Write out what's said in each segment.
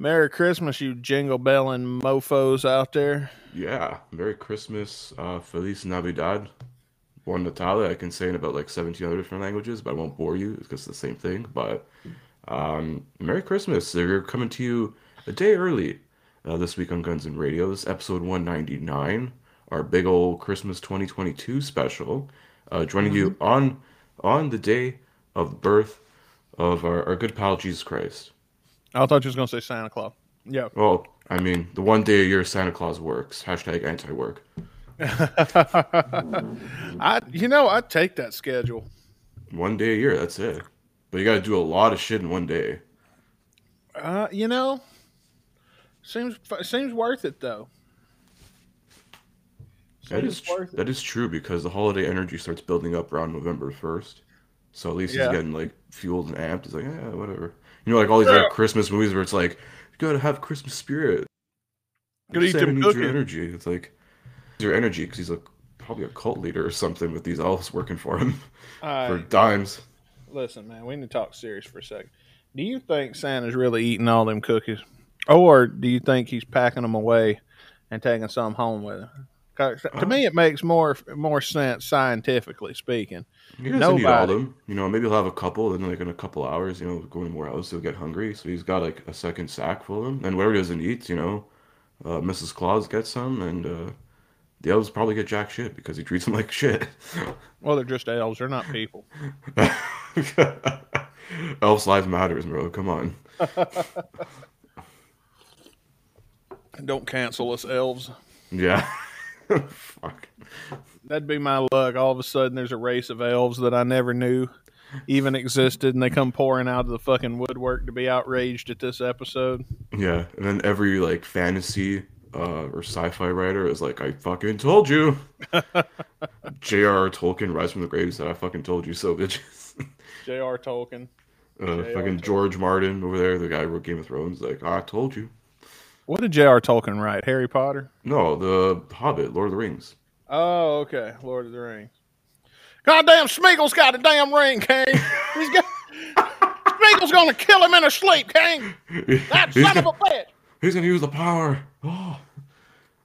Merry Christmas, you jingle belling mofos out there. Yeah, Merry Christmas, uh, Feliz Navidad, Buon Natale. I can say in about like 17 other different languages, but I won't bore you because it's the same thing. But um, Merry Christmas. We're coming to you a day early uh, this week on Guns and Radio. This is episode 199, our big old Christmas 2022 special. Uh, joining you on on the day of birth of our, our good pal Jesus Christ. I thought you was gonna say Santa Claus. Yeah. Well, I mean, the one day a year Santa Claus works. Hashtag anti-work. I you know, I'd take that schedule. One day a year, that's it. But you got to do a lot of shit in one day. Uh, you know, seems seems worth it though. That Seems is tr- worth it. that is true because the holiday energy starts building up around November first. So at least Yeah. he's getting like fueled and amped. He's like, yeah, whatever. You know, like all these like Christmas movies where it's like, you gotta have Christmas spirit. You Gotta eat Santa needs your energy. It's like your energy because he's a probably a cult leader or something with these elves working for him for dimes. listen, man, we need to talk serious for a second. Do you think Santa's really eating all them cookies, or do you think he's packing them away and taking some home with him? To uh-huh. me, it makes more more sense scientifically speaking. He doesn't eat all of them. You know, maybe he'll have a couple, then like in a couple hours, you know, going more hours, he'll get hungry. So he's got like a second sack full of them. And whatever he doesn't eat, you know, uh, Mrs. Claus gets some, and uh, the elves probably get jack shit because he treats them like shit. Well, they're just elves; they're not people. Elves' lives matters, bro. Come on. Don't cancel us, elves. Yeah. Fuck. That'd be my luck. All of a sudden, there's a race of elves that I never knew even existed, and they come pouring out of the fucking woodwork to be outraged at this episode. Yeah, and then every like fantasy uh, or sci-fi writer is like, "I fucking told you." J.R.R. Tolkien, Rise from the Grave, said, "I fucking told you so, bitches." J.R. Tolkien. Uh, fucking. George Martin over there, the guy who wrote Game of Thrones, like, I told you. What did J.R. Tolkien write? Harry Potter? No, the Hobbit, Lord of the Rings. Oh, okay. Lord of the Rings. Goddamn, Smeagol's got a damn ring, King. He's got. Smeagol's gonna kill him in his sleep, King. That he's, son of gonna, a bitch. he's gonna use the power. Oh,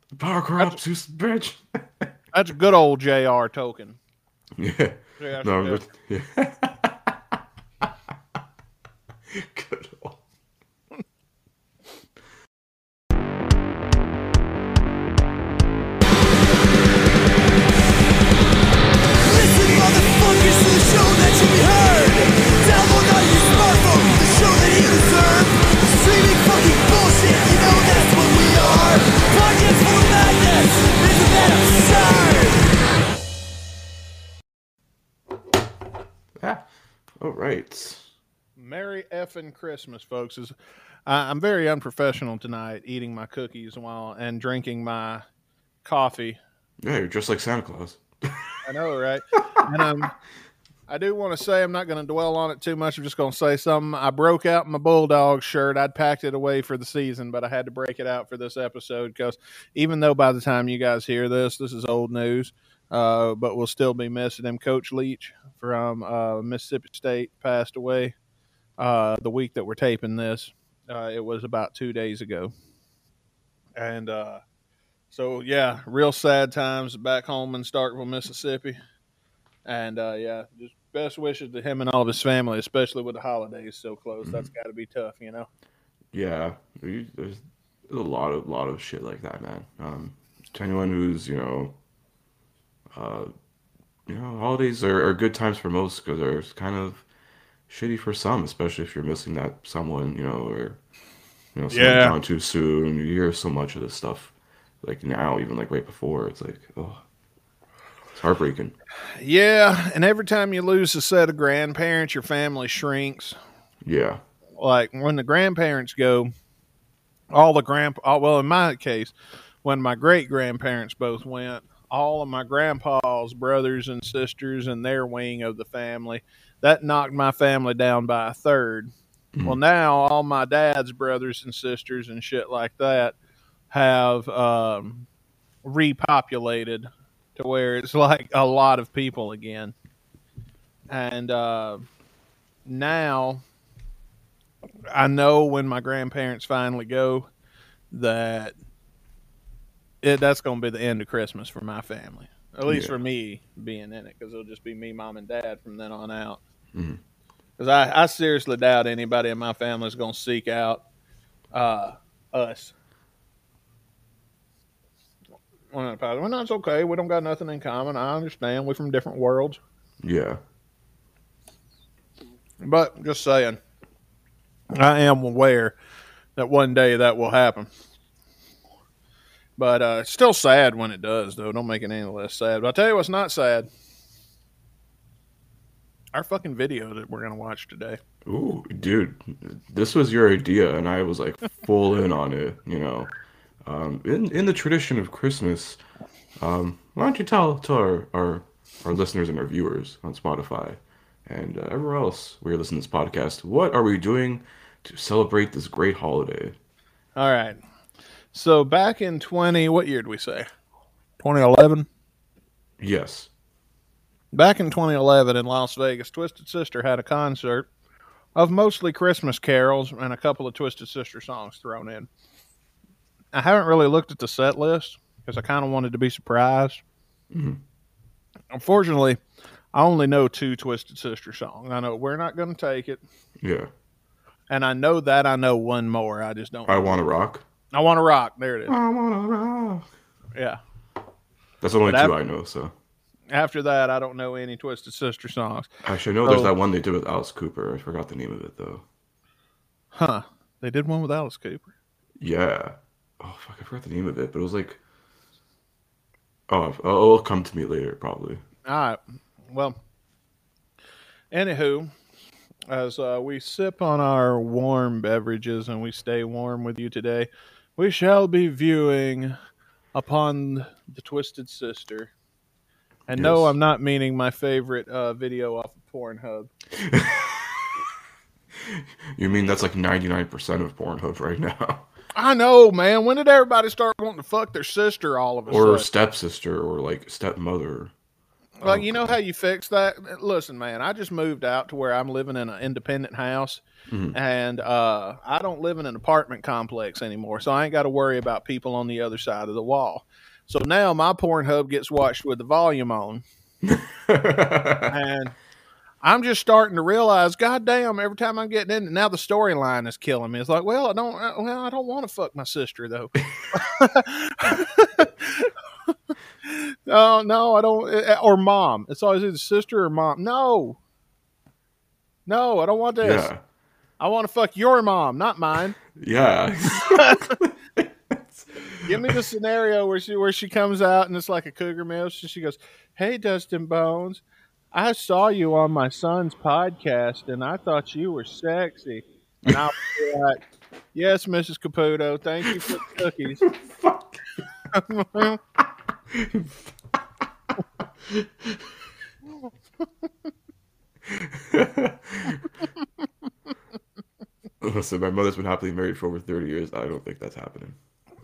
the power corrupts, you bitch. That's a good old J.R. token. yeah. Yeah, No, but, yeah. Good All right. Merry effing Christmas, folks. Is I'm very unprofessional tonight, eating my cookies while and drinking my coffee. Yeah, you're just like Santa Claus. I know, right? and um, I do want to say I'm not going to dwell on it too much. I'm just going to say something. I broke out my bulldog shirt. I'd packed it away for the season, but I had to break it out for this episode because even though by the time you guys hear this, this is old news. Uh, but we'll still be missing him. Coach Leach from uh, Mississippi State passed away uh, the week that we're taping this. Uh, it was about two days ago, and uh, so yeah, real sad times back home in Starkville, Mississippi. And uh, yeah, just best wishes to him and all of his family, especially with the holidays so close. That's got to be tough, you know. Yeah, there's, there's a lot of lot of shit like that, man. Um, to anyone who's you know, uh, you know, holidays are, are good times for most because they're kind of shitty for some, especially if you're missing that someone, you know, or you know, someone Yeah. gone too soon. You hear so much of this stuff, like now, even like right before. It's like, oh, it's heartbreaking. Yeah, and every time you lose a set of grandparents, your family shrinks. Yeah, Like when the grandparents go, all the grandpa. oh, Well, in my case, when my great grandparents both went, all of my grandpa's brothers and sisters and their wing of the family, that knocked my family down by a third. Well, now all my dad's brothers and sisters and shit like that have um, repopulated to where it's like a lot of people again. And uh, now I know when my grandparents finally go that it that's going to be the end of Christmas for my family. At least Yeah. for me being in it, because it'll just be me, mom, and dad from then on out. Because I, I seriously doubt anybody in my family is going to seek out uh, us. Well, well, that's okay. We don't got nothing in common. I understand. We're from different worlds. Yeah. But just saying, I am aware that one day that will happen. But uh, it's still sad when it does, though. Don't make it any less sad. But I'll tell you what's not sad. Our fucking video that we're going to watch today. Ooh, dude, this was your idea, and I was like full in on it. You know, um, in in the tradition of Christmas, um, why don't you tell tell our, our our listeners and our viewers on Spotify and uh, everywhere else where you listen to this podcast, what are we doing to celebrate this great holiday? All right. So back in 20, what year did we say? 2011? Yes. Back in 2011 in Las Vegas, Twisted Sister had a concert of mostly Christmas carols and a couple of Twisted Sister songs thrown in. I haven't really looked at the set list because I kind of wanted to be surprised. Mhm. Unfortunately, I only know two Twisted Sister songs. I know We're Not Gonna Take It, Yeah. and I know that I know one more. I just don't. I want to rock. I Want to Rock. There it is. I want to rock. Yeah. That's the only But two I- I know. So After that, I don't know any Twisted Sister songs. actually, I know there's Oh. that one they did with Alice Cooper. I forgot the name of it though. Huh. They did one with Alice Cooper. Yeah. Oh fuck, I forgot the name of it, but it was like. Oh, it'll come to me later, probably. All right. Well, anywho, as uh, we sip on our warm beverages and we stay warm with you today, we shall be viewing upon the Twisted Sister. And no, I'm not meaning my favorite uh, video off of Pornhub. You mean that's like 99% of Pornhub right now? I know, man. When did everybody start wanting to fuck their sister all of a or sudden? stepsister or like stepmother. Like, you know how you fix that? Listen, man, I just moved out to where I'm living in an independent house, Mhm. and uh, I don't live in an apartment complex anymore, so I ain't got to worry about people on the other side of the wall. So now my Pornhub gets watched with the volume on, and I'm just starting to realize, goddamn, every time I'm getting in, now the storyline is killing me. It's like, well, I don't, uh, well, I don't want to fuck my sister though. no, no, I don't. uh, Or mom. It's always either sister or mom. No, no, I don't want this. yeah. I want to fuck your mom, not mine. Yeah. Give me the scenario where she where she comes out and it's like a cougar meal. She, she goes, "Hey, Dustin Bones, I saw you on my son's podcast and I thought you were sexy." And I'll be like, "Yes, Mrs. Caputo, thank you for the cookies." Fuck. Listen, my mother's been happily married for over 30 years. I don't think that's happening.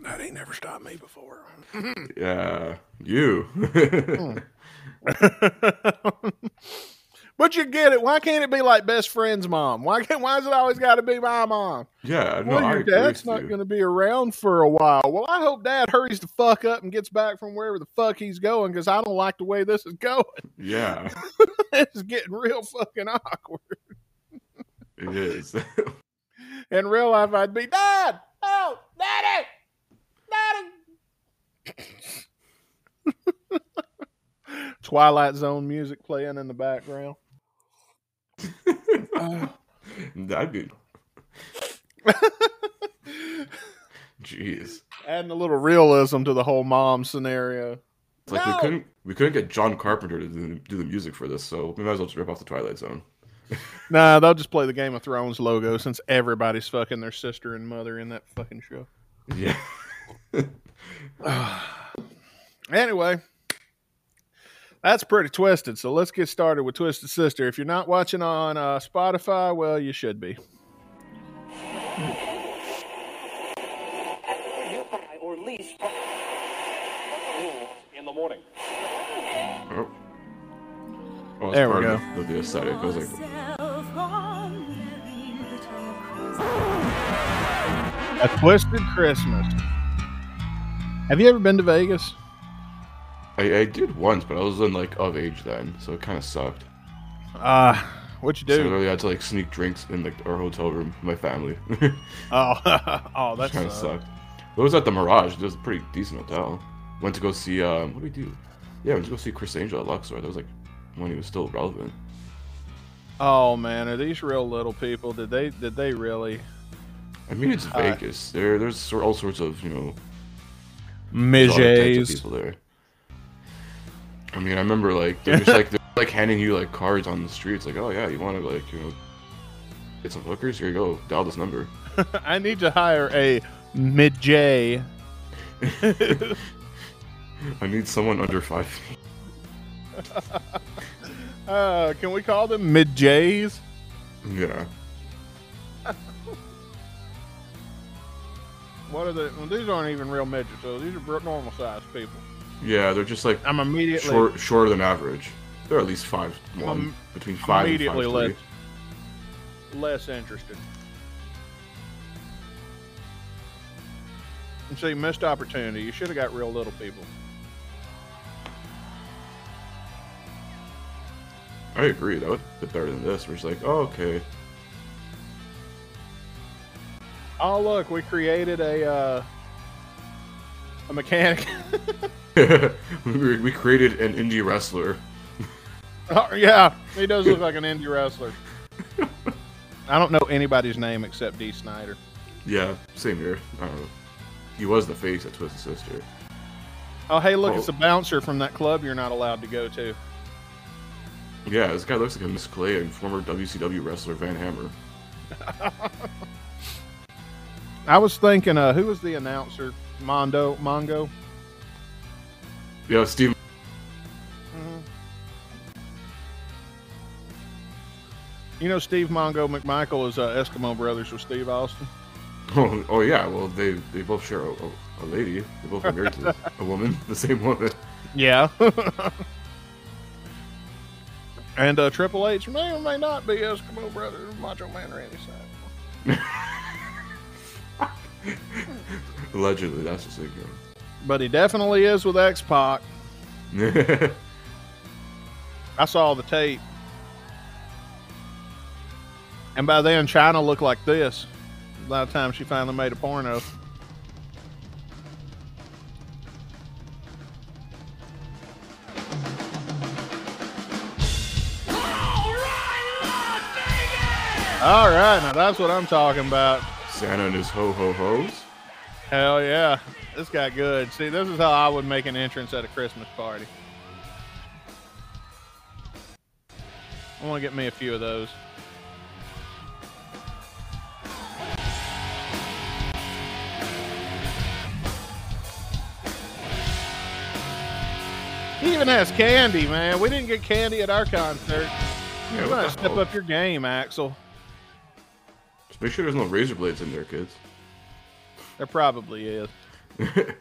that ain't never stopped me before. Yeah. You. Hmm. but you get it. Why can't it be like best friend's mom? Why can't? Why is it always got to be my mom? yeah. No, well, I your dad's not going to be around for a while. Well, I hope dad hurries the fuck up and gets back from wherever the fuck he's going because I don't like the way this is going. Yeah, it's getting real fucking awkward. it is. In real life, I'd be dad, oh, daddy, daddy. Twilight Zone music playing in the background. Uh, That'd be. Jeez. adding a little realism to the whole mom scenario. It's like No. we couldn't we couldn't get John Carpenter to do, do the music for this, so we might as well just rip off the Twilight Zone. Nah, they'll just play the Game of Thrones logo since everybody's fucking their sister and mother in that fucking show. Yeah. Anyway, that's pretty twisted. So let's get started with Twisted Sister. If you're not watching on uh, Spotify, well, you should be. or least in the morning. Oh. It's There we go. Of, of the aesthetic. I was like, A Twisted Christmas. Have you ever been to Vegas? I, I did once, but I was in like of age then, so it kind of sucked. Uh, what you So I do? really had to like sneak drinks in like our hotel room with my family. Oh, oh, that's kind of sucked. But it was at the Mirage. It was a pretty decent hotel. Went to go see um, what did we do? Yeah, went to go see Criss Angel at Luxor. That was like when he was still relevant. Oh man, are these real little people? Did they did they really I mean, it's Uh, Vegas. There, there's all sorts of you know there's all types of people there. I mean, I remember like they're just like they're like handing you like cards on the streets, like, oh yeah, you want to like you know get some hookers? Here you go, dial this number. I need to hire a mid J. I need someone under five feet. Uh, can we call them midjays? Yeah, What are the? Well, these aren't even real midgets. So these are normal sized people. Yeah, they're just like I'm immediately short, shorter than average. They're at least five one, I'm- between five and five less less interested. And see, missed opportunity. You should have got real little people. I agree. That would be better than this. We're just like, oh okay. Oh look, we created a uh, a mechanic. we, we created an indie wrestler. Oh, yeah, he does look like an indie wrestler. I don't know anybody's name except Dee Snider. Yeah, same here. I don't know. He was the face at Twisted Sister. Oh, hey, look, Oh. it's a bouncer from that club you're not allowed to go to. Yeah, this guy looks like a Miss Clay and former WCW wrestler Van Hammer. I was thinking, uh, who was the announcer? Mondo, Mongo. Yeah, Steve. You know, Steve Mongo McMichael is uh, Eskimo brothers with Steve Austin. Oh, oh yeah. Well, they they both share a, a, a lady. They both are married to a woman, the same woman. Yeah. and uh, Triple H may or may not be Eskimo brothers Macho Man Randy Savage. Allegedly, that's just like. But he definitely is with X Pac. I saw the tape. And by then, Chyna looked like this. By the time she finally made a porno. All right, now that's what I'm talking about. Santa and his ho ho hos. Hell yeah, this got good. See, this is how I would make an entrance at a Christmas party. I want to get me a few of those. He even has candy, man. We didn't get candy at our concert. Yeah, You gotta step up your game, Axel. Just make sure there's no razor blades in there, kids. There probably is.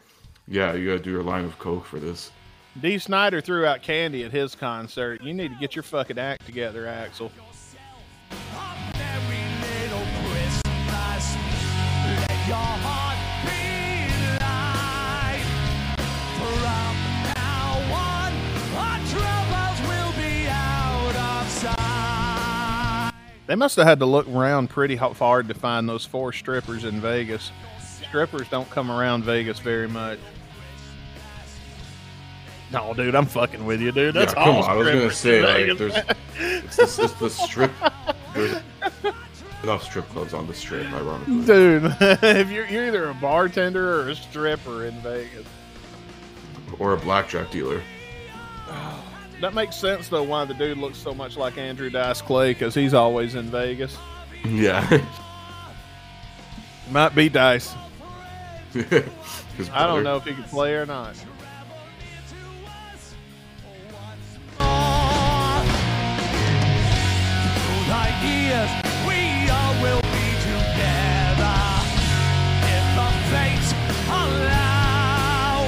Yeah, you gotta do your line of coke for this. Dee Snider threw out candy at his concert. You need to get your fucking act together, Axel. They must have had to look around pretty hard to find those four strippers in Vegas. Strippers don't come around Vegas very much. No, dude, I'm fucking with you, dude. That's yeah, come all on. I was gonna say in like Vegas. there's it's, the- it's the strip. There's enough strip clubs on the strip, ironically. dude. if you're, you're either a bartender or a stripper in Vegas, Or a blackjack dealer. that makes sense though. Why the dude looks so much like Andrew Dice Clay because he's always in Vegas. Yeah. Might be Dice. His I don't know if he can play or not. Through the years, we all will be together. If the fates allow.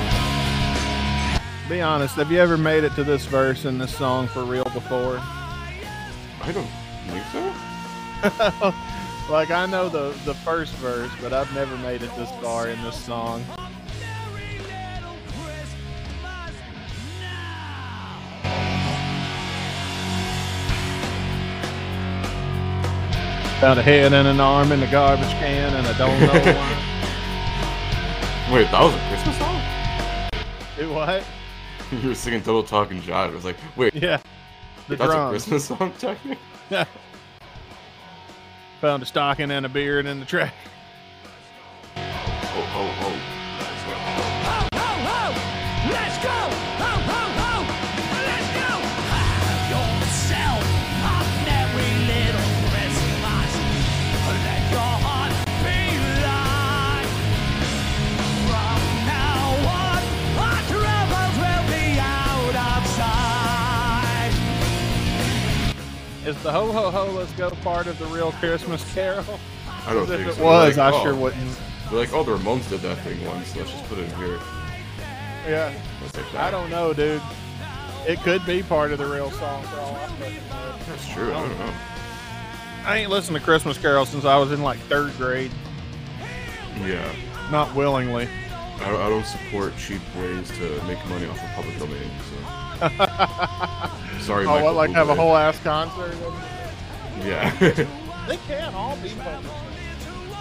Be honest. Have you ever made it to this verse in this song for real before? I don't think so. Like I know the the first verse, but I've never made it this far in this song. Found a head and an arm in the garbage can, and I don't know why. Wait, that was a Christmas song? It what? you were singing Total Talking Jive. I was like, wait, Yeah, the that's a. Christmas song, technically? Found a stocking and a beard in the trash. Oh, oh, oh. Is the ho ho ho let's go part of the real Christmas Carol? I don't think if it so. was, Like, I oh, sure wouldn't. They're like, oh, the Ramones did that thing once. Let's just put it in here. Yeah, Let's take that. I don't know, dude. It could be part of the real song for all I fucking know. That's true. I don't know. I ain't listened to Christmas Carol since I was in like third grade. Yeah. Not willingly. I, I don't support cheap ways to make money off of public domain. So. Sorry, Oh, Michael what, like have a whole ass concert? Yeah. They can't all be public.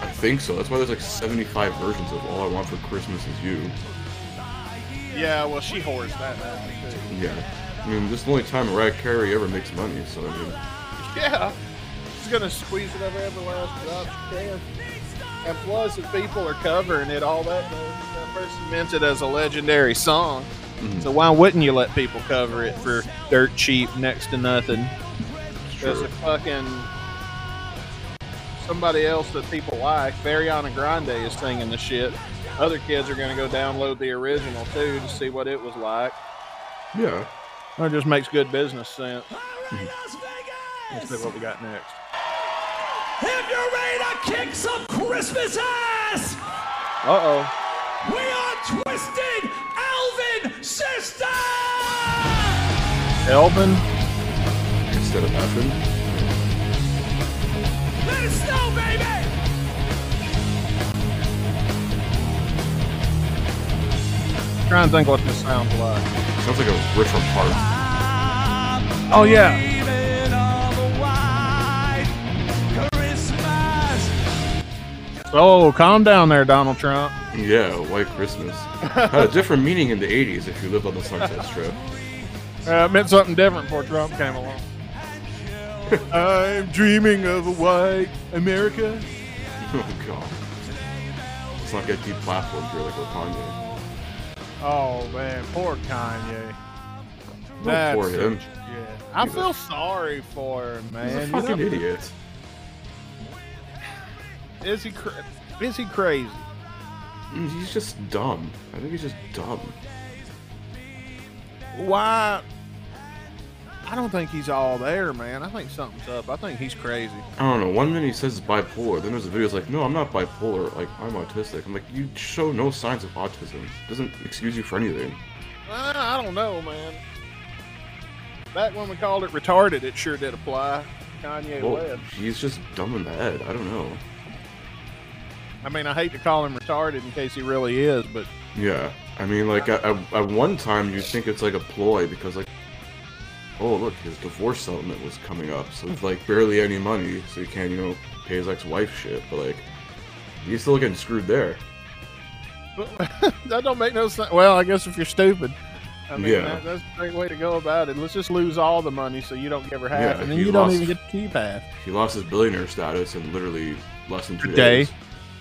I think so. That's why there's like 75 versions of All I Want for Christmas Is You. Yeah, well, she whores that now. Yeah. I mean, this is the only time Mariah Carey ever makes money, so I mean, Yeah. She's gonna squeeze it every every last drop she can. And plus, if people are covering it, all that that person meant it as a legendary song. Mhm. So why wouldn't you let people cover it for dirt cheap, next to nothing? Because true. if fucking somebody else that people like, Ariana Grande is singing the shit. Other kids are gonna go download the original too to see what it was like. yeah. That just makes good business sense. All right, Las Let's see what we got next. If you're ready to kick some Christmas ass, Uh oh. We are Twisted Alvin Sister! Elvin. Instead of effing. Let it snow, baby! Trying to think what this sounds like. Sounds like a riff from Heart. Oh yeah. Oh, calm down there, Donald Trump. Yeah, White Christmas. Had a different meaning in the 80s if you lived on the Sunset Strip. Uh, it meant something different before Trump came along. I'm dreaming of a white America. Oh, God. Let's not get deplatformed here like with Kanye. Oh man, poor Kanye. Not such- him. Yeah, I feel sorry for him, He's man. a You fucking know, idiot. Is he cra- is he crazy? He's just dumb. I think he's just dumb. Why? I don't think he's all there, man. I think something's up. I think he's crazy. I don't know. One minute he says he's bipolar, then there's a video that's like, no, I'm not bipolar. Like, I'm autistic. I'm like, you show no signs of autism. Doesn't excuse you for anything. Uh, I don't know, man. Back when we called it retarded, it sure did apply. Kanye Well, West. he's just dumb in the head. I don't know. I mean, I hate to call him retarded in case he really is, but Yeah, I mean, like at, at, one time you think it's like a ploy because like, oh look, his divorce settlement was coming up, so it's like barely any money, so he can't you know pay his ex-wife shit. But like, he's still getting screwed there. that don't make no sense. Well, I guess if you're stupid, I mean, Yeah. that, that's a great way to go about it. Let's just lose all the money so you don't give her half, Yeah, and then he you don't lost- even get to keep half. He lost his billionaire status in literally less than two day? days.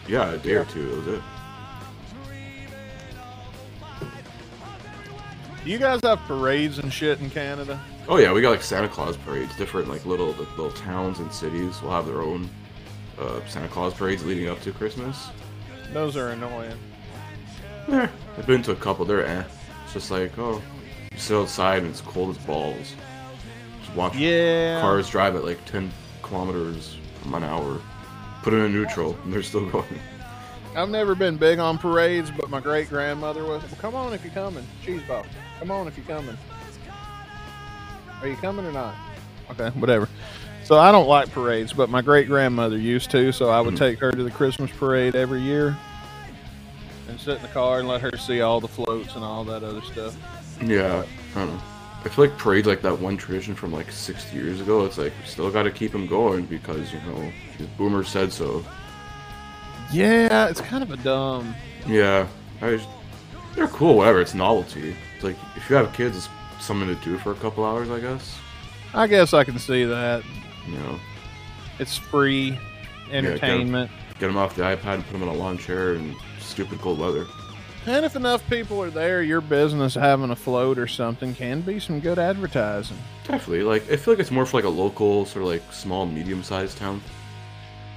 Yeah, a day or two. That was it. Do you guys have parades and shit in Canada? Oh yeah, we got like Santa Claus parades. Different like little like, little towns and cities will have their own uh, Santa Claus parades leading up to Christmas. Those are annoying. Eh, I've been to a couple. They're eh. It's just like oh, you sit outside and it's cold as balls. Just watch Yeah. cars drive at like 10 kilometers an hour. Put it in neutral and they're still going. I've never been big on parades, but my great grandmother was. Well, come on if you're coming, cheese ball. Come on if you're coming. Are you coming or not? Okay, whatever. So I don't like parades, but my great grandmother used to. So I would Mhm. take her to the Christmas parade every year, and sit in the car and let her see all the floats and all that other stuff. Yeah, I don't know. I feel like parades like that one tradition from like 60 years ago. It's like we still got to keep them going because you know the boomers said so. Yeah, it's kind of a dumb. Yeah, I just, they're cool. Whatever, it's novelty. It's like if you have kids, it's something to do for a couple hours. I guess. I guess I can see that. You know, It's free entertainment. get them off the iPad and put them in a lawn chair and stupid cold weather. And if enough people are there, your business having a float or something can be some good advertising. Definitely. Like I feel like it's more for like a local sort of like small, medium-sized town.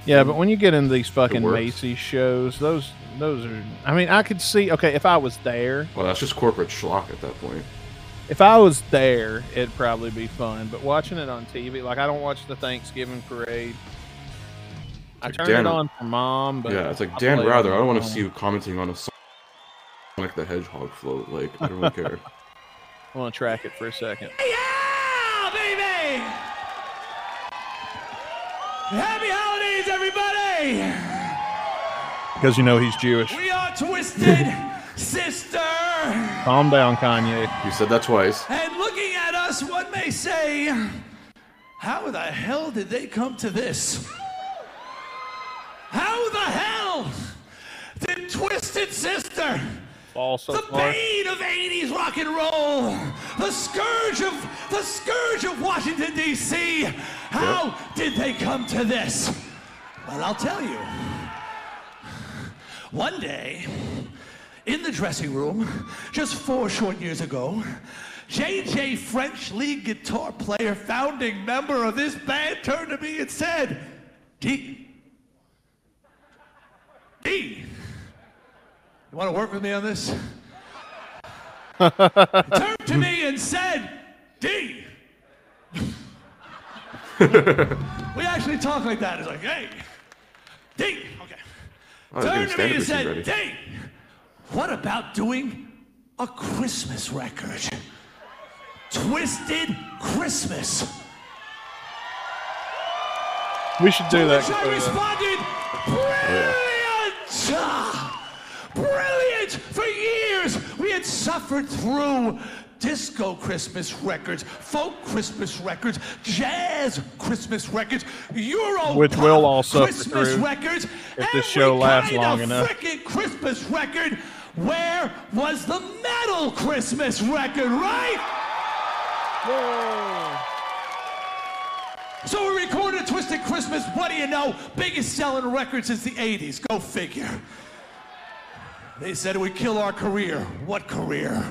Yeah, but when you get into these fucking. Macy's shows, those those are. I mean, I could see. Okay, if I was there, Well, that's just corporate schlock at that point. if I was there, it'd probably be fun. But watching it on TV, like I don't watch the Thanksgiving parade. I Like turn Dan- it on for mom, but yeah, it's like I Dan Rather. I don't want to see you commenting on a song like the Hedgehog float. Like I don't really care. I want to track it for a second. Yeah, baby! Happy holidays, everybody! Because you know he's Jewish. We are Twisted Sister! Calm down, Kanye. You said that twice. And looking at us, one may say, how the hell did they come to this? How the hell did Twisted Sister, Fall so the far. bane of 80s rock and roll, the scourge of the scourge of Washington D.C., how did they come to this? Well, I'll tell you. One day, in the dressing room, just four short years ago, Jay Jay French lead guitar player, founding member of this band, turned to me and said, D, D, you want to work with me on this? He turned to me and said, D. we actually talk like that. It's like, hey, D, okay. Oh, Turned to me and stand-up said, ready. D, what about doing a Christmas record? Twisted Christmas. We should do To that. which I responded, brilliant! Ah, Brilliant! For years, we had suffered through disco Christmas records, folk Christmas records, jazz Christmas records, Euro Which all suffer Christmas through records. if this show lasts long enough. Frickin' Christmas record. Where was the metal Christmas record, right? So we recorded a Twisted Christmas. What do you know? Biggest selling record since the 80s. Go figure. They said it would kill our career. What career?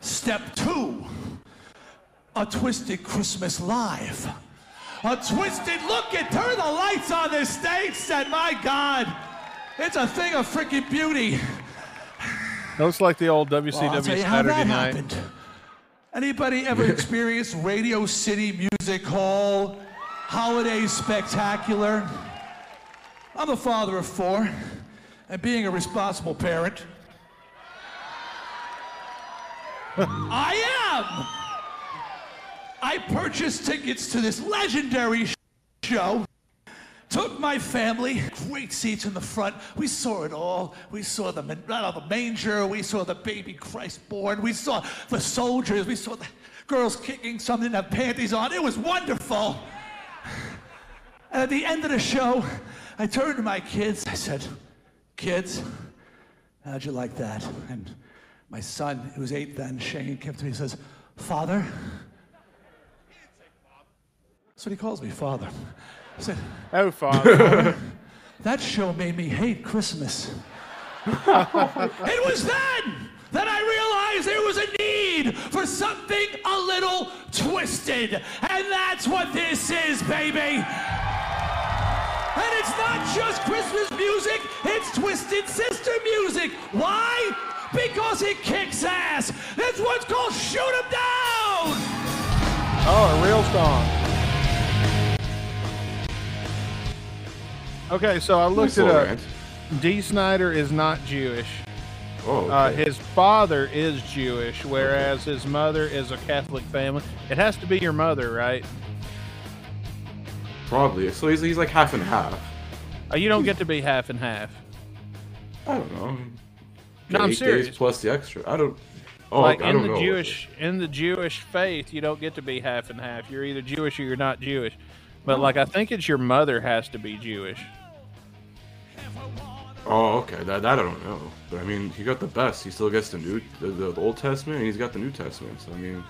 Step two a Twisted Christmas Live. A twisted look at turn the lights on this stage said, My God, it's a thing of freaking beauty. That Looks like the old WCW Well, I'll tell you how Saturday night. happened. Anybody ever experienced Radio City Music Hall Holiday Spectacular? I'm a father of four, and being a responsible parent, I am. I purchased tickets to this legendary show. Took my family, great seats in the front. We saw it all. We saw the, not the manger. We saw the baby Christ born. We saw the soldiers. We saw the girls kicking. something have panties on. It was wonderful. And at the end of the show, I turned to my kids. I said, Kids, how'd you like that? And my son, who was eight then, Shane, came to me and says, Father? That's what he calls me, Father. I said, Oh, father. that show made me hate Christmas. it was then that I realized there was a need for something a little twisted. And that's what this is, baby. And it's not just Christmas music, it's Twisted Sister music. Why? Because it kicks ass. That's what's called Shoot 'em Down! oh, a real song. Okay, so I looked Nice it up. Dee Snider is not Jewish. Oh, Uh, his father is Jewish, whereas his mother is a Catholic family. It has to be your mother, right? Probably. So he's, he's like half and half. Uh, you don't get to be half and half. I don't know. No, I'm serious. Days plus the extra. I don't. Oh, like I in don't the know. Jewish in the Jewish faith, you don't get to be half and half. You're either Jewish or you're not Jewish. But like I think it's your mother has to be Jewish. Oh, okay. That, that I don't know. But I mean, he got the best. He still gets the new, the, the Old Testament, and he's got the New Testament. So I mean,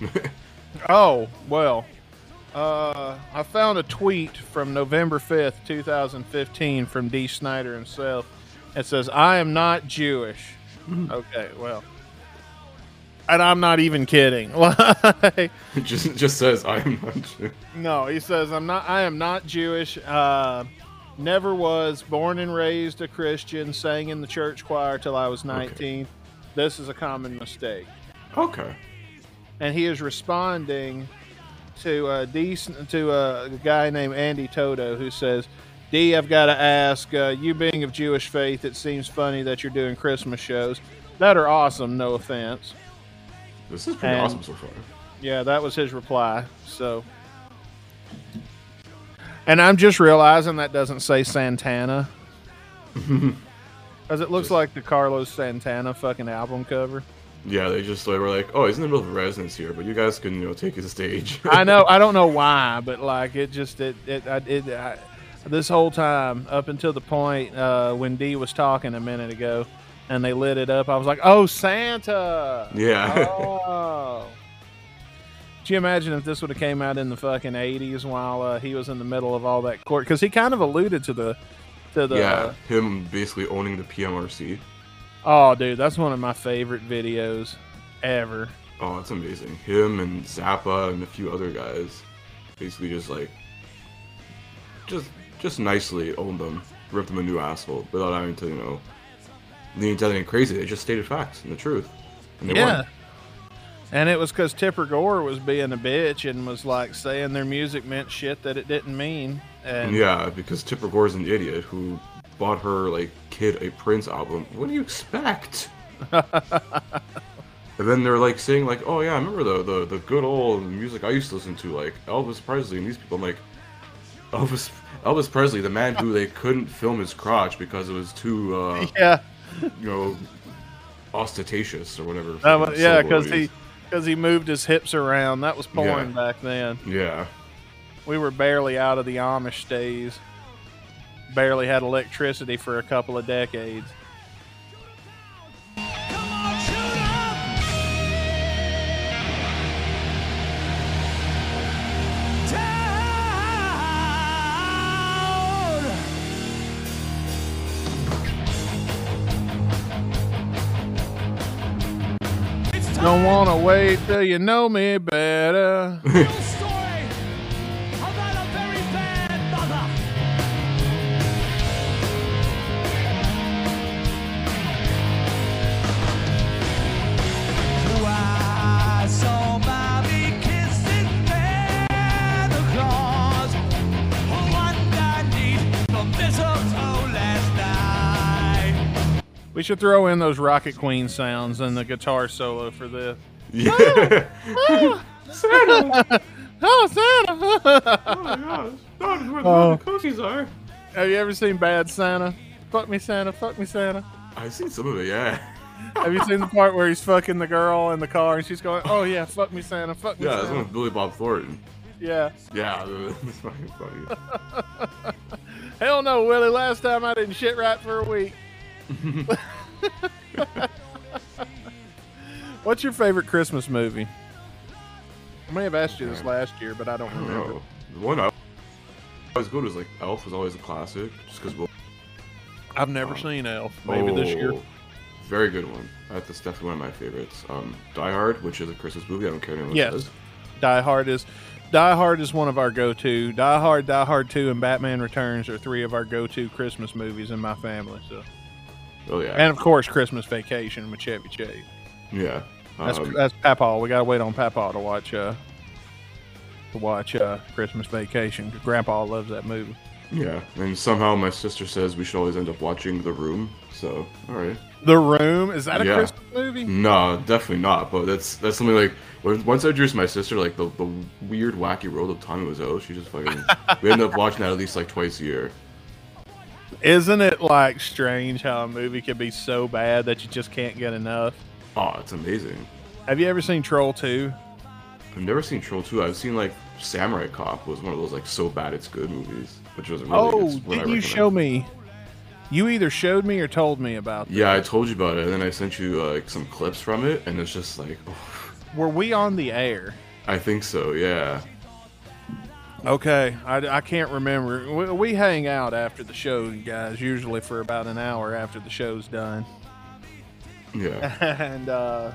Oh, well. Uh, I found a tweet from November 5th, 2015 from Dee Snider himself. It says, I am not Jewish. okay, well. And I'm not even kidding. Like, it just just says I'm not. Jewish. no, he says, I'm not, I am not Jewish. Uh, never was born and raised a Christian, sang in the church choir till I was 19. This is a common mistake. Okay. and he is responding to a decent to a guy named Andy Toto who says, "D, I've got to ask. Uh, you being of Jewish faith, it seems funny that you're doing Christmas shows that are awesome. No offense. This is pretty And- awesome so far. Yeah, that was his reply. So, and I'm just realizing that doesn't say Santana. Because it looks like the Carlos Santana fucking album cover. Yeah, they just like, were like, oh, he's in the middle of residence here, but you guys can you know take his stage. I know. I don't know why, but like it just it it I, it I, this whole time up until the point uh, when D was talking a minute ago, and they lit it up. I was like, "Oh, Santa!" Yeah. Oh. Could you imagine if this would have came out in the fucking eighties while uh, he was in the middle of all that court? Because he kind of alluded to the to the. yeah, him basically owning the PMRC. Oh, dude, that's one of my favorite videos ever. Oh, it's amazing. Him and Zappa and a few other guys, basically just like, just just nicely owned them, ripped them a new asshole without having to you know, lean into anything crazy. They just stated facts and the truth, and they Yeah. won. And it was because Tipper Gore was being a bitch and was like saying their music meant shit that it didn't mean. And Yeah, because Tipper Gore's an idiot who bought her like kid a Prince album. What do you expect? and then they're like saying like, "Oh yeah, I remember the, the the good old music I used to listen to, like Elvis Presley and these people." I'm like, Elvis Elvis Presley, the man who they couldn't film his crotch because it was too, uh, yeah, you know, ostentatious or whatever. was, yeah, because he because he moved his hips around. That was porn Yeah. back then. Yeah. We were barely out of the Amish days. Barely had electricity for a couple of decades. Come on, shoot 'em! Down! It's time Don't want to wait till you know me better. We should throw in those Rocket Queen sounds and the guitar solo for this. Yeah. Santa. Oh, Santa! Oh my gosh. That's where the Oh. cookies are. Have you ever seen Bad Santa? Fuck me, Santa. Fuck me, Santa. I've seen some of it, yeah. Have you seen the part where he's fucking the girl in the car and she's going, "Oh yeah, fuck me, Santa. Fuck me, Santa. Yeah, that's one with Billy Bob Thornton. Yeah. Yeah, it's fucking funny. Hell no, Willie. Last time I didn't shit right for a week. What's your favorite Christmas movie? I may have asked you this last year, but I don't I don't remember. know. The one I always good was like Elf was always a classic, just because. I've never seen Elf. Maybe this year. Oh, Very good one. That's definitely one of my favorites. Um, Die Hard, which is a Christmas movie. I don't care anyone Yes. says. Die Hard is Die Hard is one of our go-to. Die Hard, Die Hard Two, and Batman Returns are three of our go-to Christmas movies in my family. So, Oh yeah. and of course, Christmas Vacation with Chevy Chase. yeah. That's Um, that's Papa. We gotta wait on Papa to watch uh to watch uh Christmas Vacation. Grandpa loves that movie. Yeah, and somehow my sister says we should always end up watching The Room. So, all right. The Room is that a Yeah. Christmas movie? No, definitely not. But that's that's something like once I introduced my sister, like the, the weird wacky world of Tommy Wiseau, she just fucking. we end up watching that at least like twice a year. Isn't it like strange how a movie can be so bad that you just can't get enough? Oh, it's amazing. Have you ever seen Troll 2? I've never seen Troll 2. I've seen like Samurai Cop was one of those like so bad it's good movies, which was really Oh, didn't you show me? You either showed me or told me about this. Yeah, I told you about it, and then I sent you uh, like some clips from it, and it's just like, oh, Were we on the air? I think so. Yeah. Okay, I, I can't remember. We, we hang out after the show, guys, usually for about an hour after the show's done. Yeah. and uh,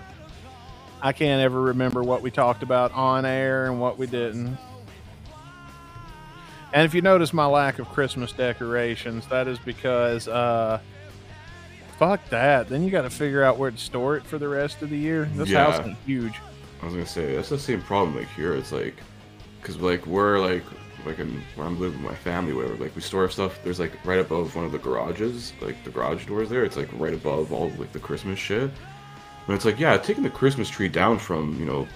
I can't ever remember what we talked about on air and what we didn't. And if you notice my lack of Christmas decorations, that is because, uh, fuck that. Then you got to figure out where to store it for the rest of the year. This Yeah. house is huge. I was gonna say that's the same problem like here. It's like, cause like we're like like in where I'm living with my family, whatever. Like we store stuff. There's like right above one of the garages, like the garage doors there. It's like right above all like the Christmas shit. And it's like, yeah, taking the Christmas tree down from you know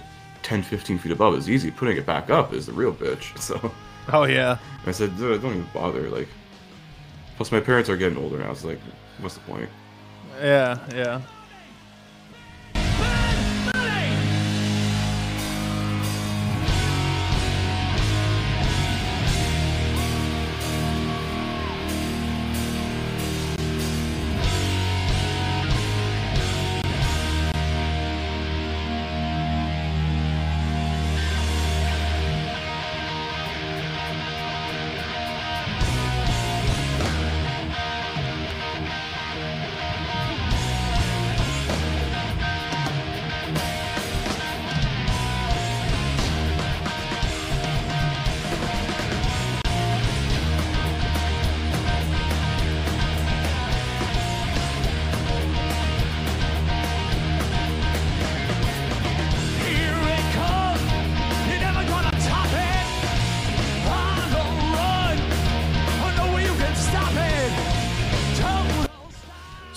10, 15 feet above is easy. Putting it back up is the real bitch. So Oh, yeah. I said, don't even bother. Like, plus my parents are getting older now. So like, what's the point? Yeah, yeah.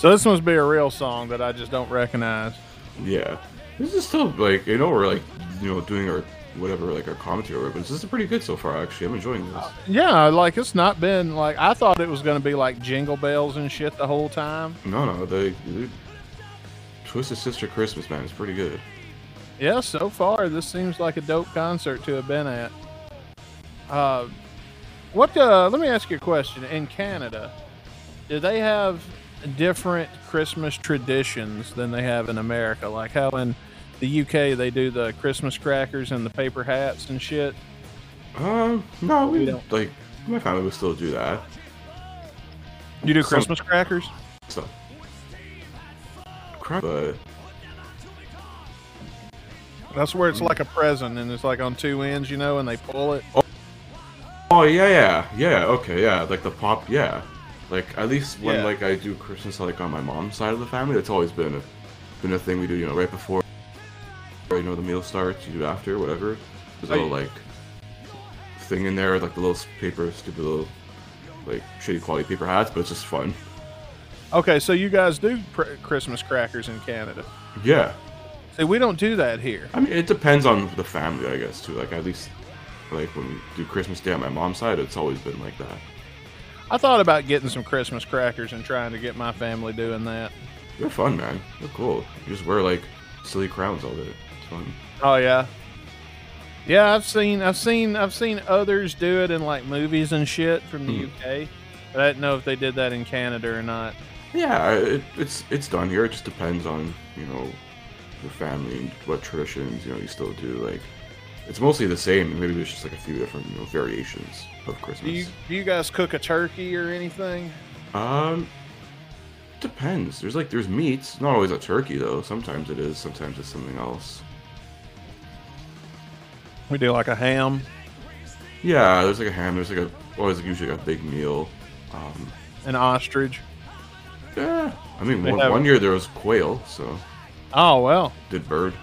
So this must be a real song that I just don't recognize. Yeah, this is still like you know we're like you know doing our whatever like our commentary, over but this is pretty good so far. Actually, I'm enjoying this. Yeah, like it's not been like I thought it was going to be like jingle bells and shit the whole time. No, no, they, the Twisted Sister Christmas man is pretty good. Yeah, so far this seems like a dope concert to have been at. Uh, what? Uh, let me ask you a question. In Canada, do they have different Christmas traditions than they have in America? Like how in the UK they do the Christmas crackers and the paper hats and shit. Um, no, we We don't. like my family would still do that. You do Some- Christmas crackers? So, but That's where it's like a present and it's like on two ends, you know, and they pull it. Oh, oh yeah, yeah, yeah, okay, yeah, like the pop, yeah, like at least when Yeah. like I do Christmas like on my mom's side of the family, it's always been a been a thing we do, you know, right before you know the meal starts, you do after, whatever. There's a little like thing in there, like the little paper, stupid little like shitty quality paper hats, but it's just fun. Okay, so you guys do pr- Christmas crackers in Canada. Yeah, See, we don't do that here. I mean it depends on the family, I guess too. Like at least like when we do Christmas Day on my mom's side, it's always been like that. I thought about getting some Christmas crackers and trying to get my family doing that. They're fun, man. They're cool. You just wear like silly crowns all day. It's fun. Oh yeah. Yeah, I've seen I've seen I've seen others do it in like movies and shit from the hmm. UK. But I didn't know if they did that in Canada or not. Yeah, it, it's it's done here. It just depends on you know your family and what traditions you know you still do. Like it's mostly the same. Maybe there's just like a few different you know variations of Do Christmas. you do you guys cook a turkey or anything? Um, depends. There's like there's meats. Not always a turkey though. Sometimes it is. Sometimes it's something else. We do like a ham. Yeah, there's like a ham. There's like a always usually a big meal. Um, An ostrich. yeah. I mean, one, one year there was quail, so Oh well. did bird.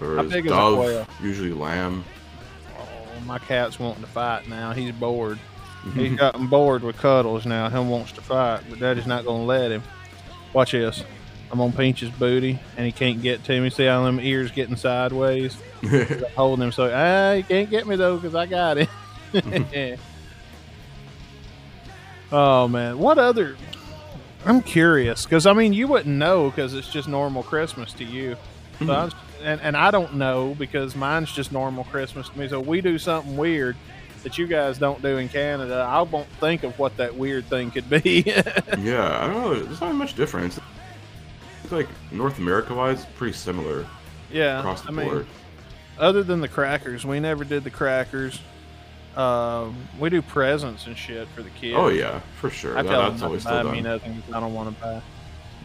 Big is a quail? usually lamb. Oh, my cat's wanting to fight now. He's bored. He's gotten bored with cuddles now. He wants to fight, but Daddy's not going to let him. Watch this. I'm on Pinch's booty, and he can't get to me. See how them ears getting sideways? I'm holding him so ah, he can't get me though because I got it. oh man, what other? I'm curious because I mean you wouldn't know because it's just normal Christmas to you, so I'm- and and I don't know because mine's just normal Christmas to me. So we do something weird that you guys don't do in Canada. I won't think of what that weird thing could be. Yeah, I don't know. There's not much difference. It's like North America wise, pretty similar yeah, across the I mean, board. other than the crackers, we never did the crackers. Um, we do presents and shit for the kids. Oh yeah, for sure. I That- tell them that's not always to buy still me done. nothing I don't want to buy.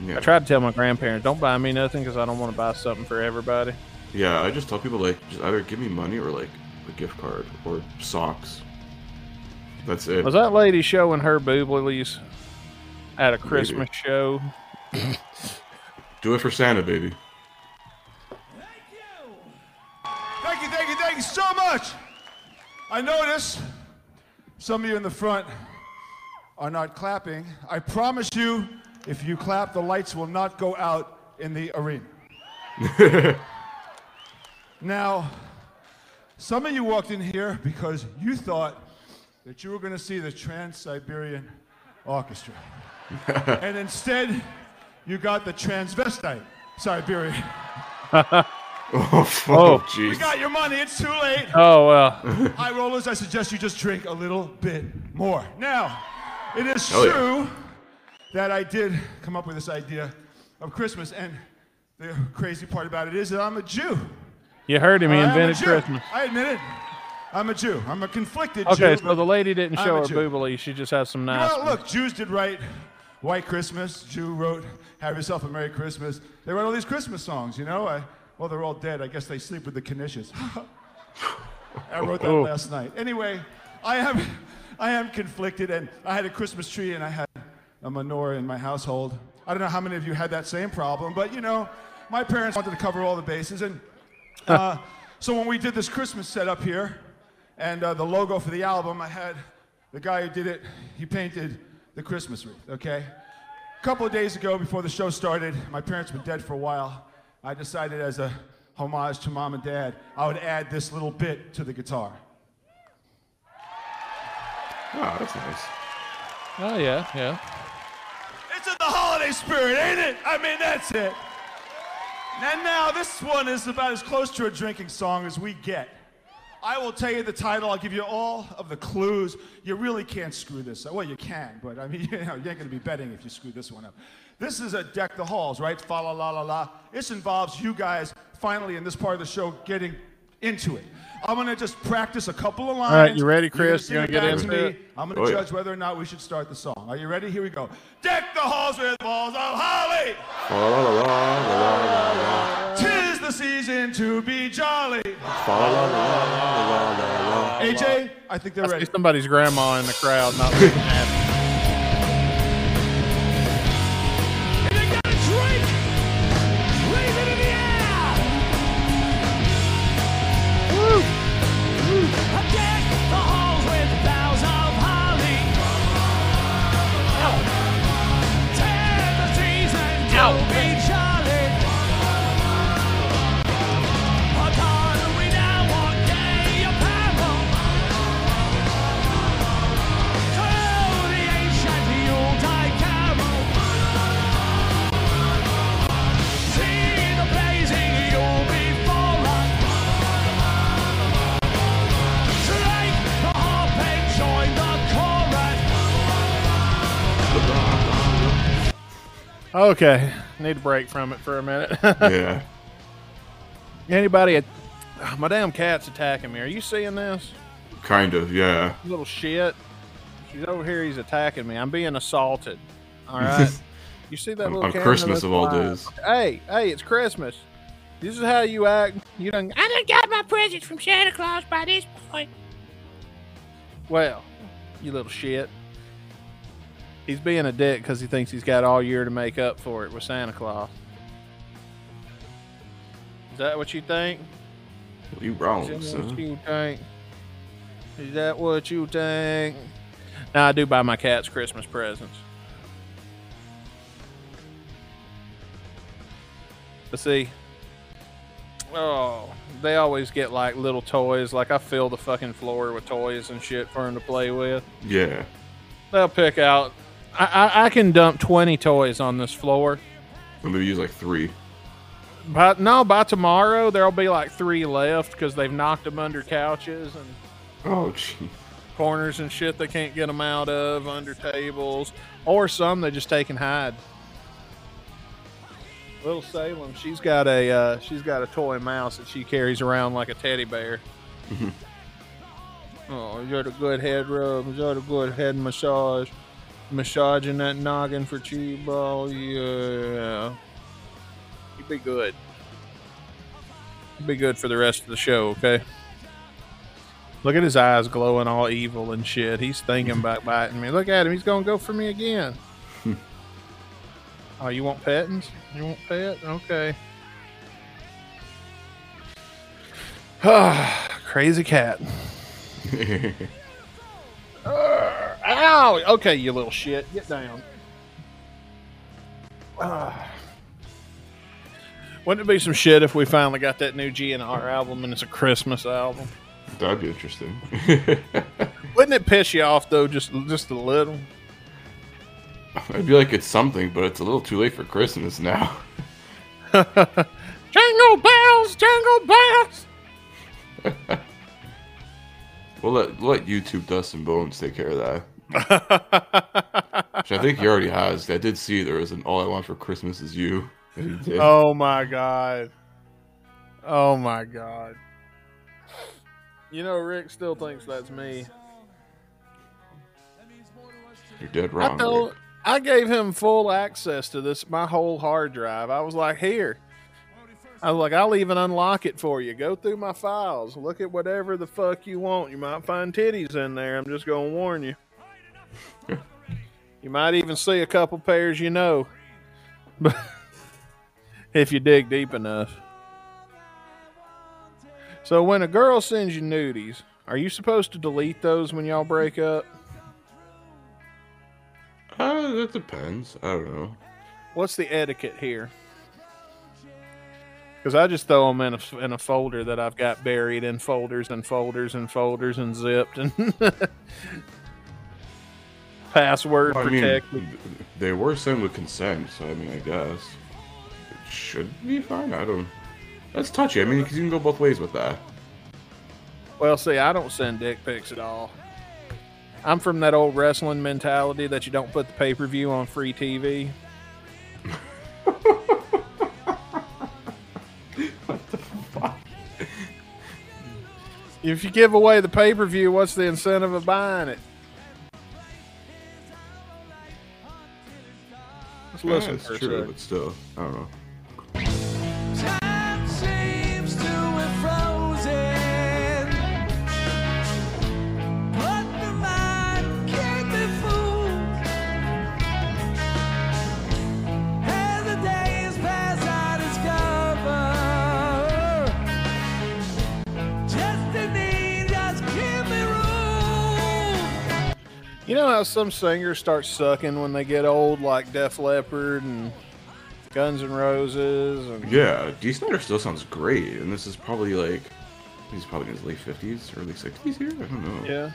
Yeah. I tried to tell my grandparents, don't buy me nothing because I don't want to buy something for everybody. Yeah, I just tell people like just either give me money or like a gift card or socks. That's it. Was that lady showing her booblies at a Christmas show? Do it for Santa, baby. Thank you. Thank you, thank you, thank you so much. I notice some of you in the front are not clapping. I promise you, if you clap, the lights will not go out in the arena. now, some of you walked in here because you thought that you were going to see the Trans Siberian Orchestra. and instead, you got the transvestite Siberian. Oh, Oh. We jeez. got your money, it's too late. Oh well, High rollers, I suggest you just drink a little bit more. Now, it is Hell yeah. That I did come up with this idea of Christmas, and the crazy part about it is that I'm a Jew. you heard him. He I am a invented Christmas. I admit it. I'm a Jew. I'm a conflicted Okay, Jew. so the lady didn't I'm show her boobily. She just has some nice. Well, look, Jews did write White Christmas. Jew wrote Have Yourself a Merry Christmas. They wrote all these Christmas songs, you know? I, well, they're all dead. I guess they sleep with the Knishes. I wrote that last night. Anyway, I am, I am conflicted, and I had a Christmas tree, and I had a menorah in my household. I don't know how many of you had that same problem, but you know, my parents wanted to cover all the bases, and uh, so when we did this Christmas setup here, and uh, the logo for the album, I had the guy who did it. He painted the Christmas wreath. Okay. A couple of days ago, before the show started, my parents were dead for a while. I decided, as a homage to mom and dad, I would add this little bit to the guitar. Oh, that's nice. Oh yeah, yeah. It's in the holiday spirit, ain't it? I mean, that's it. And now this one is about as close to a drinking song as we get. I will tell you the title. I'll give you all of the clues. You really can't screw this up. Well, you can, but I mean, you know, you ain't gonna be betting if you screw this one up. This is a deck the halls, right? Fa la la la la. This involves you guys finally in this part of the show getting into it. I'm gonna just practice a couple of lines. right, you ready, You're gonna Chris? You it gonna get into to me. it? I'm gonna Oh, yeah. judge whether or not we should start the song. Are you ready? Here we go. Deck the halls with balls of holly. La la la la la la la. Tis the season to be jolly. Fa la la la la la la. AJ, I think they're I see ready. somebody's grandma in the crowd not looking at Okay, need a break from it for a minute. Yeah. Anybody? Ah, my damn cat's attacking me. Are you seeing this? Kind of. Yeah. Little shit. He's over here. He's attacking me. I'm being assaulted. All right. You see that On- little on? Christmas of all live. days. Hey, hey, it's Christmas. This is how you act. You done. I done got my presents from Santa Claus by this point. Well, you little shit. He's being a dick because he thinks he's got all year to make up for it with Santa Claus. Is that what you think? You Is wrong, that what son. you think? Is that what you think? Now I do buy my cats Christmas presents. But see, oh, they always get like little toys. Like I fill the fucking floor with toys and shit for them to play with. Yeah. They'll pick out. I, I, I can dump twenty toys on this floor. Me use like three. But no, by tomorrow there'll be like three left because they've knocked them under couches and Oh, gee. corners and shit they can't get them out of under tables, or some they just take and hide. Little Salem, she's got a uh, she's got a toy mouse that she carries around like a teddy bear. oh, you're the good head rub, You're the good head massage, massaging that noggin for ball. Yeah, you be good. You be good for the rest of the show, okay? Look at his eyes glowing all evil and shit. He's thinking about biting me. Look at him. He's going to go for me again. oh, you want pettings? You want pet? Okay. Crazy cat. Ow! Okay, you little shit. Get down. Ah. Wouldn't it be some shit if we finally got that new GNR album and it's a Christmas album? That'd be interesting. Wouldn't it piss you off though, just just a little? I'd be like, it's something, but it's a little too late for Christmas now. Jingle bells, jingle bells. We'll let, let YouTube Dust and Bones take care of that. Which I think he already has. I did see there was an All I Want for Christmas Is You. that he did. Oh my god. Oh my god. You know, Rick still thinks that's me. You're dead I wrong. told, Rick. I gave him full access to this, my whole hard drive. I was like, here. I was like, I'll even unlock it for you. Go through my files. Look at whatever the fuck you want. You might find titties in there. I'm just going to warn you. you might even see a couple pairs you know. If you dig deep enough. So when a girl sends you nudies, are you supposed to delete those when y'all break up? Uh, that depends. I don't know. What's the etiquette here? Because I just throw them in a, in a folder that I've got buried in folders and folders and folders and zipped and password I mean, they were sent with consent, so I mean, I guess it should be fine. I don't. That's touchy. I mean, because you can go both ways with that. Well, see, I don't send dick pics at all. I'm from that old wrestling mentality that you don't put the pay per view on free TV. If you give away the pay per view, what's the incentive of buying it? Let's listen yeah, it's for a true, but still, I don't know. How some singers start sucking when they get old, like Def Leppard and Guns N' Roses, and Yeah, Dee Snider still sounds great, and this is probably like he's probably in his late fifties, early sixties here. I don't know. yeah.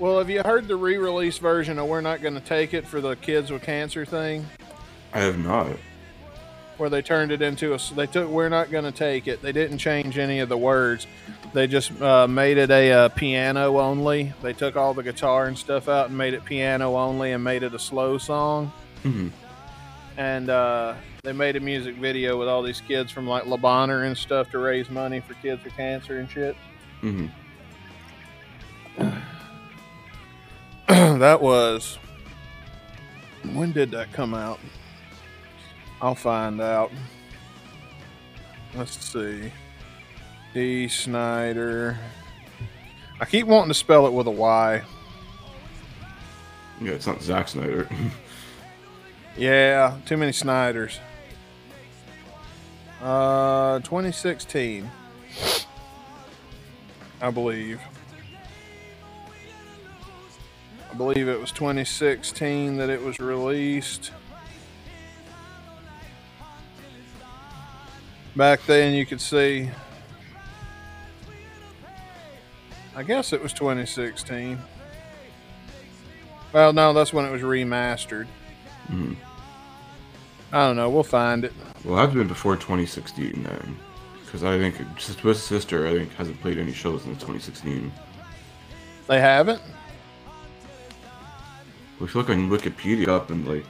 Well, have you heard the re-release version of "We're Not Gonna Take It" for the kids with cancer thing? I have not. where they turned it into a they took we're not going to take it they didn't change any of the words they just uh, made it a uh, piano only. They took all the guitar and stuff out and made it piano only and made it a slow song. Mhm. and uh, they made a music video with all these kids from like Lebanon and stuff to raise money for kids with cancer and shit. Hmm that was when did that come out? I'll find out. Let's see dee snider i keep wanting to spell it with a y Yeah, it's not Zack Snyder. yeah too many snyders uh 2016 i believe i believe it was 2016 that it was released. Back then, you could see. I guess it was 2016. Well, no, that's when it was remastered. Mhm. I don't know. We'll find it. Well, that's been before 2016 then, because I think Twisted Sister I think hasn't played any shows since 2016. They haven't. If you look on Wikipedia up and like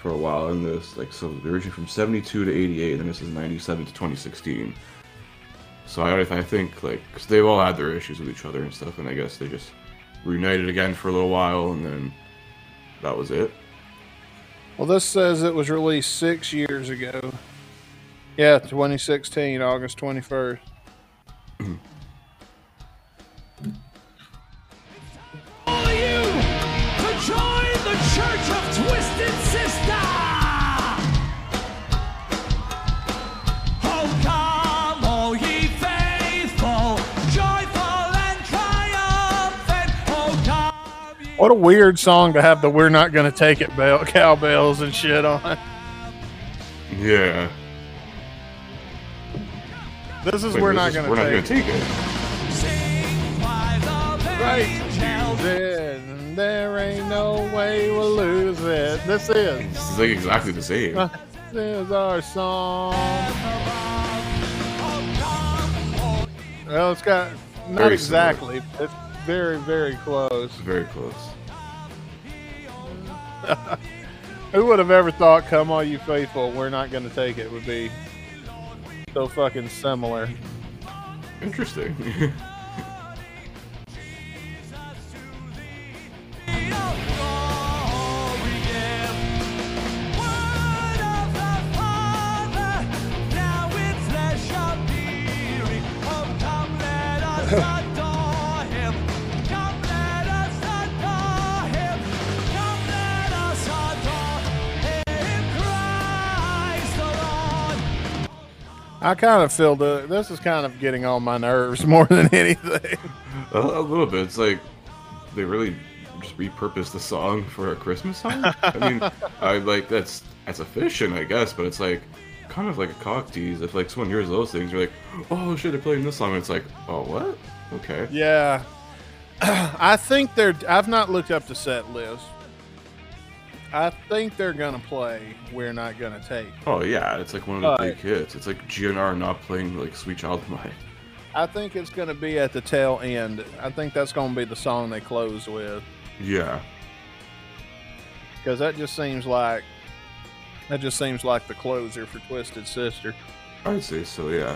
for a while in this, like so they're originally from 72 to 88, and this is 97 to 2016. So I, I think like because they've all had their issues with each other and stuff, and I guess they just reunited again for a little while, and then that was it. Well, this says it was released six years ago. Yeah, 2016, August 21st. What a weird song to have the "We're Not Gonna Take It" bell, cowbells and shit on. Yeah, This is Wait, "We're this Not is- Gonna we're not gonna take it. sing choirs of Right, angels. then there ain't no way we'll lose it. This is This is like exactly the same. this is our song. Come, all Well, it's got not Very exactly. It's very, very close. Very close. Who would have ever thought, "Come all you faithful, we're not gonna take it" would be so fucking similar. Interesting. I kind of feel the this is kind of getting on my nerves more than anything. a, a little bit. It's like they really just repurposed the song for a Christmas song. I mean, I like that's that's efficient, I guess, but it's like kind of like a cock tease. If like someone hears those things, you're like, oh shit, they're playing this song. And it's like, oh what? Okay. Yeah, I think they're. I've not looked up the set list. I think they're gonna play. We're not gonna take. Oh yeah, it's like one of the Right. big hits. It's like GNR not playing like Sweet Child O' Mine. I think it's gonna be at the tail end. I think that's gonna be the song they close with Yeah. because that just seems like that just seems like the closer for Twisted Sister. I'd say so, yeah.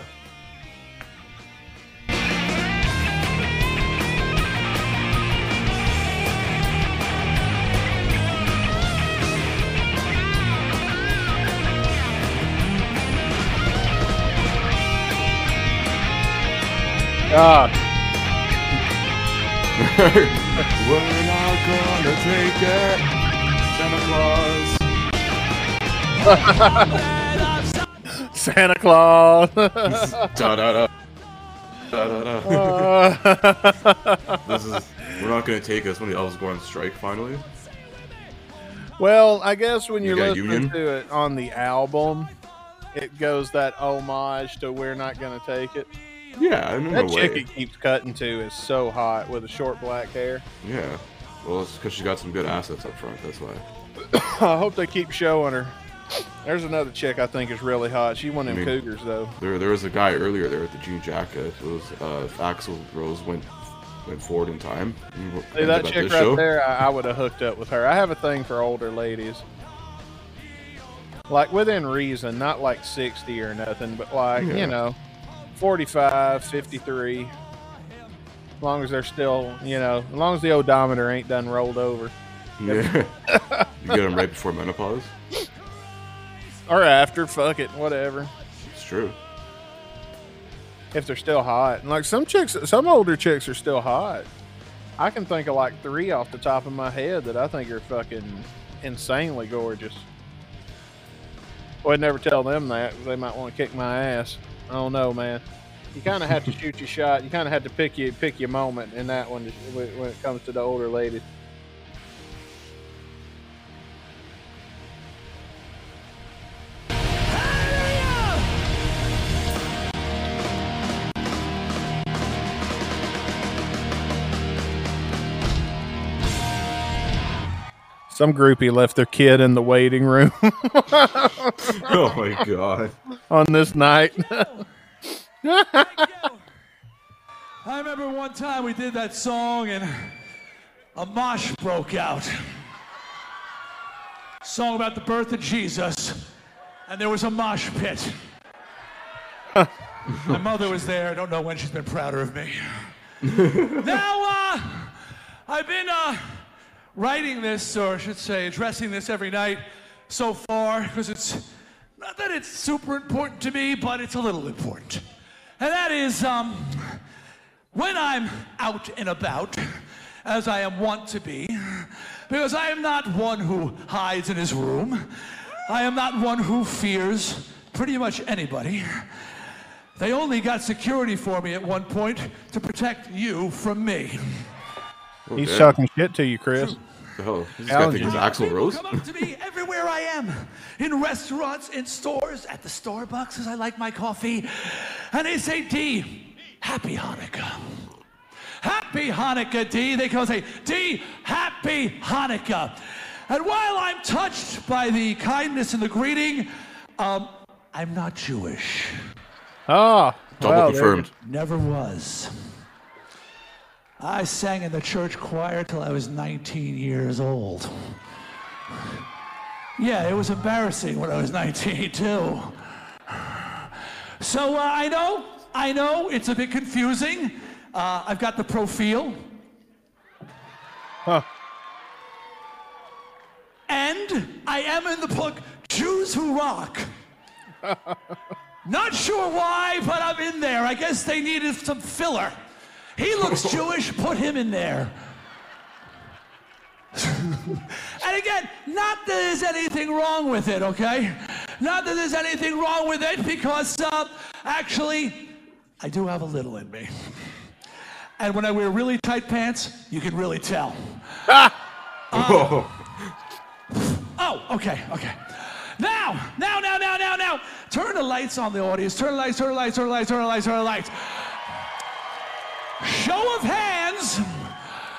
God, We're not gonna take it. Santa Claus. Santa Claus. da da da. Da da da. Uh, this is. We're not gonna take us when the elves go on strike finally. well, I guess when You you're got listening Union? to it on the album, it goes that homage to "We're Not Gonna Take It." Yeah, I in That chick it keeps cutting to is so hot with the short black hair. Yeah. Well, it's because she got some good assets up front. That's why. I hope they keep showing her. There's another chick I think is really hot. She one of them I mean- cougars though. There, there was a guy earlier there with the jean jacket. It was uh, Axl Rose went went forward in time. See that chick right show. there? I, I would have hooked up with her. I have a thing for older ladies. Like within reason, not like 60 or nothing, but like, Yeah. you know, 45, 53. As long as they're still, you know, as long as the odometer ain't done rolled over. Yeah. you get them right before menopause. Or after, fuck it, whatever. It's true. If they're still hot. And like some chicks, some older chicks are still hot. I can think of like three off the top of my head that I think are fucking insanely gorgeous. Well, I'd never tell them that 'cause they might want to kick my ass. I don't know, man. You kind of have to shoot your shot. You kind of have to pick your pick your moment in that one when it comes to the older ladies. Some groupie left their kid in the waiting room Oh my god. on this night. I remember one time we did that song and a mosh broke out. Song about the birth of Jesus, and there was a mosh pit. My mother was there. I don't know when she's been prouder of me. now, uh, I've been uh, writing this, or I should say, addressing this every night so far, because it's not that it's super important to me, but it's a little important. And that is, um, when I'm out and about, as I am wont to be, because I am not one who hides in his room, I am not one who fears pretty much anybody. They only got security for me at one point to protect you from me. He's Okay. talking shit to you, Chris. The hell? This guy Alan, think he's Axl Rose? come up to me everywhere I am, in restaurants, in stores, at the Starbucks, as I like my coffee, and they say, "Dee, Happy Hanukkah." Happy Hanukkah, Dee. They come and say, Dee, Happy Hanukkah. And while I'm touched by the kindness and the greeting, um, I'm not Jewish. Ah, Double well, confirmed. Never was. I sang in the church choir till I was 19 years old. Yeah, it was embarrassing when I was 19 too. So uh, I know, I know it's a bit confusing. Uh, I've got the profile. Huh. And I am in the book Jews Who Rock. Not sure why, but I'm in there. I guess they needed some filler. He looks Jewish, put him in there. and again, not that there's anything wrong with it, okay? Not that there's anything wrong with it because uh, actually, I do have a little in me. And when I wear really tight pants, you can really tell. Oh, okay, okay. Now, now, now, now, now, now. Turn the lights on the audience. Turn the lights, turn the lights, turn the lights, turn the lights, turn the lights. Show of hands.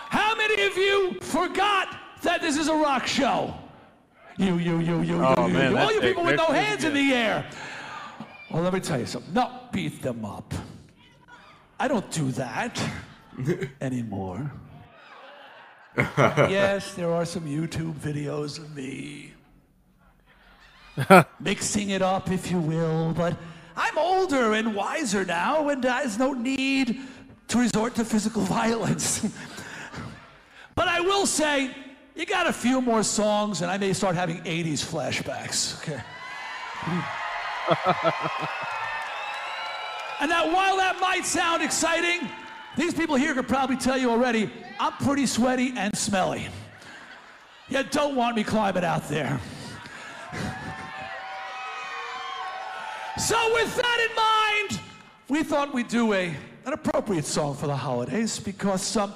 How many of you forgot that this is a rock show? You, you, you, you, Oh, you, man, you. All you people with no hands in the air. Well, let me tell you something. No, beat them up. I don't do that anymore. yes, there are some YouTube videos of me mixing it up, if you will, but I'm older and wiser now, and there's no need to resort to physical violence. but I will say, you got a few more songs, and I may start having 80s flashbacks. Okay. and now, while that might sound exciting, these people here could probably tell you already, I'm pretty sweaty and smelly. You don't want me climbing out there. So, with that in mind, we thought we'd do a, an appropriate song for the holidays because um,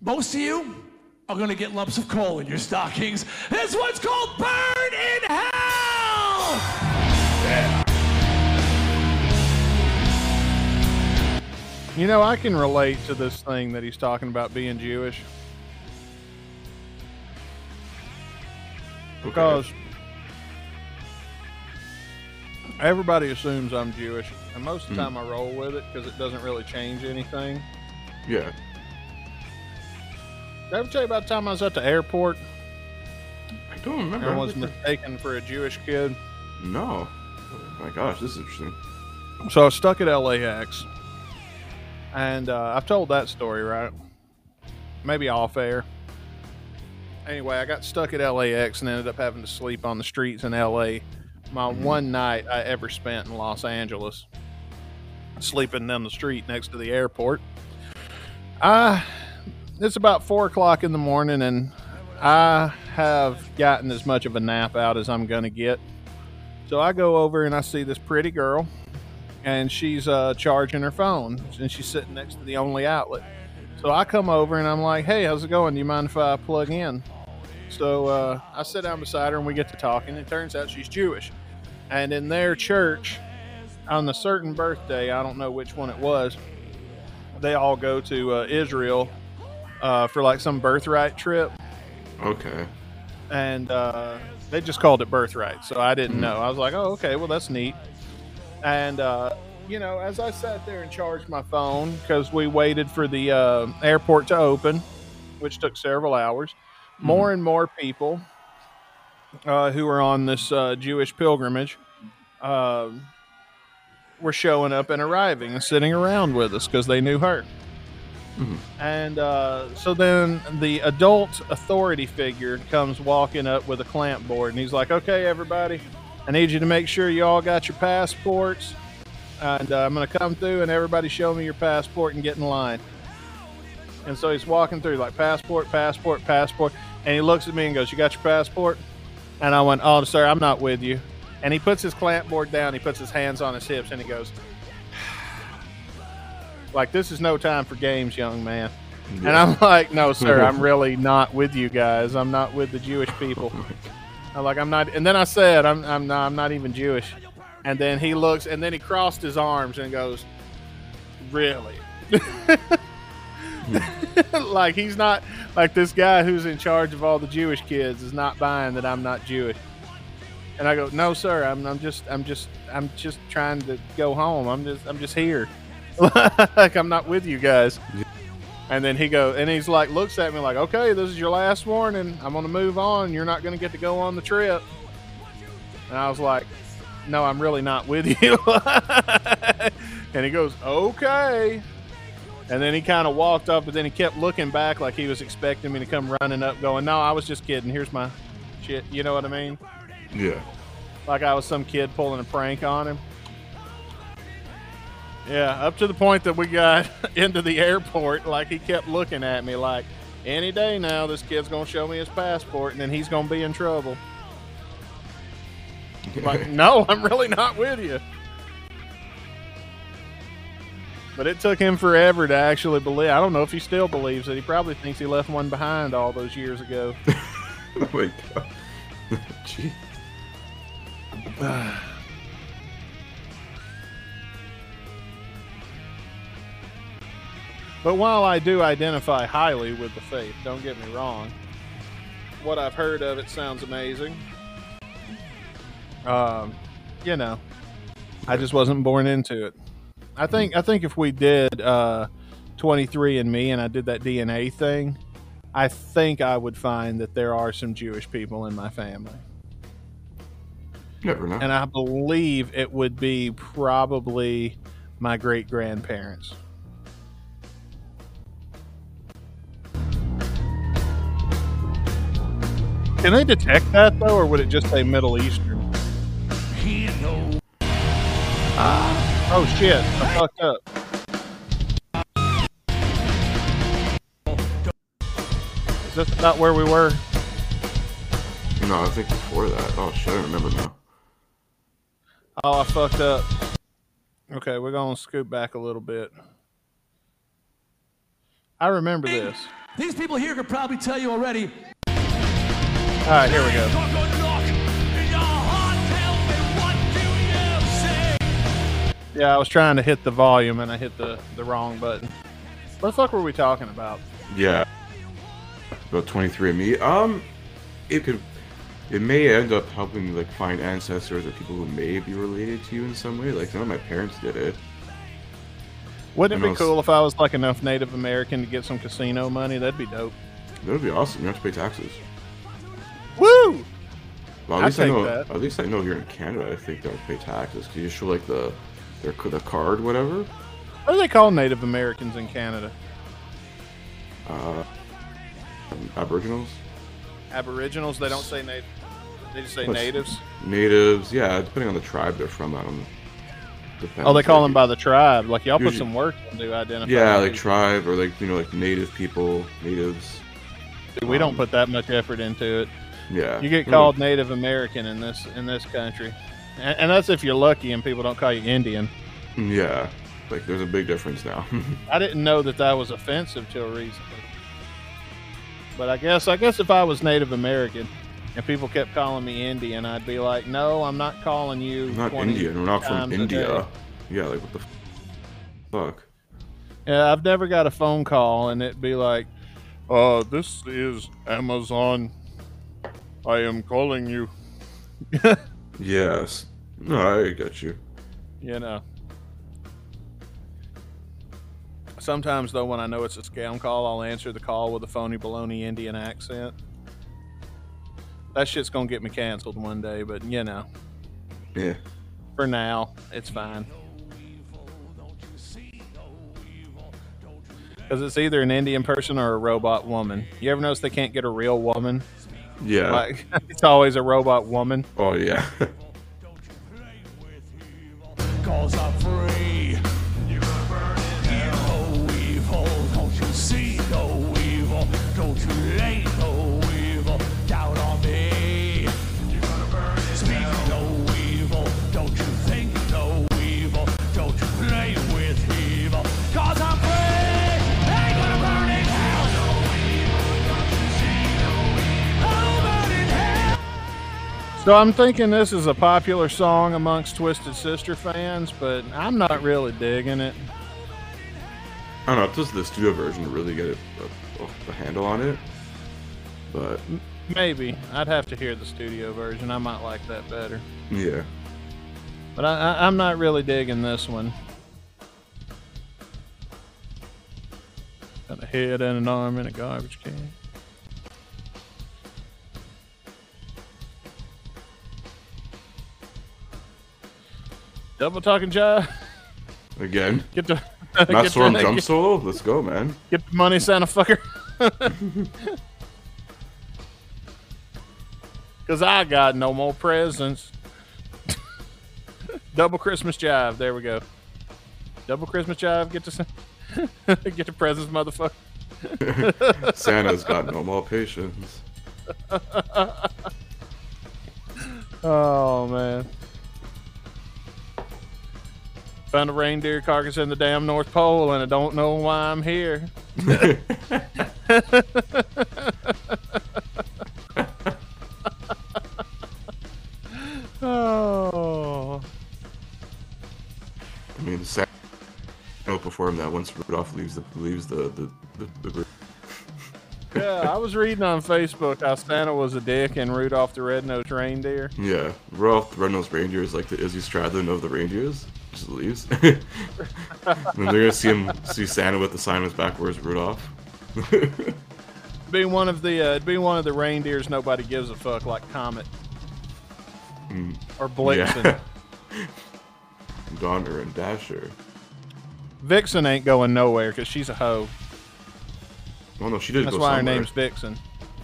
most of you are going to get lumps of coal in your stockings. This one's called Burn in Hell! You know, I can relate to this thing that he's talking about being Jewish because everybody assumes I'm Jewish, and most of the time I roll with it because it doesn't really change anything. Yeah. Did I ever tell you about the time I was at the airport I don't remember. and was mistaken for a Jewish kid? No. Oh my gosh, this is interesting. So I was stuck at LAX, and uh, I've told that story, right? Maybe off air. Anyway, I got stuck at LAX and ended up having to sleep on the streets in LA. My one night I ever spent in Los Angeles, sleeping down the street next to the airport. I, it's about four o'clock in the morning, and I have gotten as much of a nap out as I'm going to get. So I go over and I see this pretty girl and she's uh, charging her phone and she's sitting next to the only outlet. So I come over and I'm like, "Hey, how's it going? Do you mind if I plug in?" So uh, I sit down beside her and we get to talking. It turns out she's Jewish, and in their church, on a certain birthday, I don't know which one it was, they all go to uh, Israel uh, for like some birthright trip. Okay. and uh, they just called it birthright. So I didn't know. I was like, oh, okay, well that's neat. And uh, you know, as I sat there and charged my phone because we waited for the uh, airport to open, which took several hours, more and more people uh, who were on this uh, Jewish pilgrimage um were showing up and arriving and sitting around with us because they knew her. And uh, so then the adult authority figure comes walking up with a clamp board, and he's like, "Okay, everybody, I need you to make sure you all got your passports, and uh, I'm going to come through, and everybody show me your passport and get in line." And so he's walking through like passport, passport, passport, and he looks at me and goes, "You got your passport?" And I went, "Oh, sir, I'm not with you." And he puts his clamp board down. He puts his hands on his hips, and he goes, "Like this is no time for games, young man." And I'm like, "No, sir, I'm really not with you guys. I'm not with the Jewish people." I'm like, "I'm not." And then I said, "I'm, I'm not, I'm not even Jewish." And then he looks, and then he crossed his arms and goes, "Really?" like he's not like this guy who's in charge of all the Jewish kids is not buying that I'm not Jewish. And I go, no, sir. I'm, I'm just, I'm just, I'm just trying to go home. I'm just, I'm just here. like I'm not with you guys. And then he go, and he's like, looks at me like, okay, this is your last warning. I'm gonna move on. You're not gonna get to go on the trip. And I was like, no, I'm really not with you. and he goes, okay. And then he kind of walked up, but then he kept looking back like he was expecting me to come running up, going, no, I was just kidding. Here's my shit. You know what I mean? Yeah. like I was some kid pulling a prank on him. Yeah, up to the point that we got into the airport, like he kept looking at me like, any day now, this kid's gonna show me his passport, and then he's gonna be in trouble. Like, no, I'm really not with you. But it took him forever to actually believe. I don't know if he still believes it. He probably thinks he left one behind all those years ago. oh my god. But while I do identify highly with the faith, don't get me wrong, what I've heard of it sounds amazing. Um, you know, I just wasn't born into it. I think I think if we did uh, 23andMe and I did that DNA thing, I think I would find that there are some Jewish people in my family. Never know. And I believe it would be probably my great grandparents. Can they detect that though, or would it just say Middle Eastern? Oh shit! I fucked up. Is this not where we were? no, I think before that. Oh shit, I remember now. Oh, I fucked up. Okay, we're gonna scoot back a little bit. I remember this. These people here could probably tell you already. All right, here we go. Yeah, I was trying to hit the volume and I hit the, the wrong button. What the fuck were we talking about? Yeah. About 23andMe. Um, it could, it may end up helping like find ancestors or people who may be related to you in some way. Like some of my parents did it. Wouldn't it be was- cool if I was like enough Native American to get some casino money? That'd be dope. That would be awesome. You don't have to pay taxes. Woo! Well, at I'd least I know. that. At least I know here in Canada, I think they don't pay taxes. Cause you show like the their the card, whatever. What do they call Native Americans in Canada? Uh, Aboriginals, Aboriginals. They don't say native. They just say What's- natives. natives. Yeah, depending on the tribe they're from. I don't. Depends. Oh, they call Like, them by the tribe. Like y'all put some work into identify. Yeah, like tribe or like you know like native people, natives. we don't um, put that much effort into it. Yeah. You get called Native American in this in this country, and, and that's if you're lucky and people don't call you Indian. Yeah, like there's a big difference now. I didn't know that that was offensive till recently. But I guess I guess if I was Native American and people kept calling me Indian, I'd be like, no, I'm not calling you. I'm not Indian. We're not from India. Yeah, like what the fuck? Yeah, I've never got a phone call and it'd be like, uh, this is Amazon. I am calling you. Yes. No, I get you. You know. Sometimes though, when I know it's a scam call, I'll answer the call with a phony baloney Indian accent. That shit's gonna get me canceled one day, but you know, Yeah. for now, it's fine. Because it's either an Indian person or a robot woman. You ever notice they can't get a real woman? Yeah. Like it's always a robot woman. oh yeah. So I'm thinking this is a popular song amongst Twisted Sister fans, but I'm not really digging it. I don't know. Does the studio version really get a, a, uh, uh, a handle on it? But Maybe I'd have to hear the studio version. I might like that better. yeah. But I, I, I'm not really digging this one. Got a head and an arm in a garbage can. Double talking jive. Again. Get the Not Storm Jump get, Solo. Let's go, man. get the money, Santa fucker. Cause I got no more presents. Double Christmas jive. There we go. Double Christmas jive. Get to get the presents, motherfucker. Santa's got no more patience. Oh man. Found a reindeer carcass in the damn North Pole, and I don't know why I'm here. oh. I mean, Santa will perform that once Rudolph leaves the leaves the the, the, the group. Yeah, I was reading on Facebook how Santa was a dick and Rudolph the Red-Nosed Reindeer. Yeah, Rudolph the Red-Nosed Reindeer is like the Izzy Stradlin of the reindeers. Just leaves. and they're gonna see him see Santa with the sign on his back. Where's Rudolph? Be one of the uh, be one of the reindeers nobody gives a fuck like Comet or Blitzen. Yeah. Donner and Dasher. Vixen ain't going nowhere because she's a hoe. Oh no, she did That's go why her name's Vixen.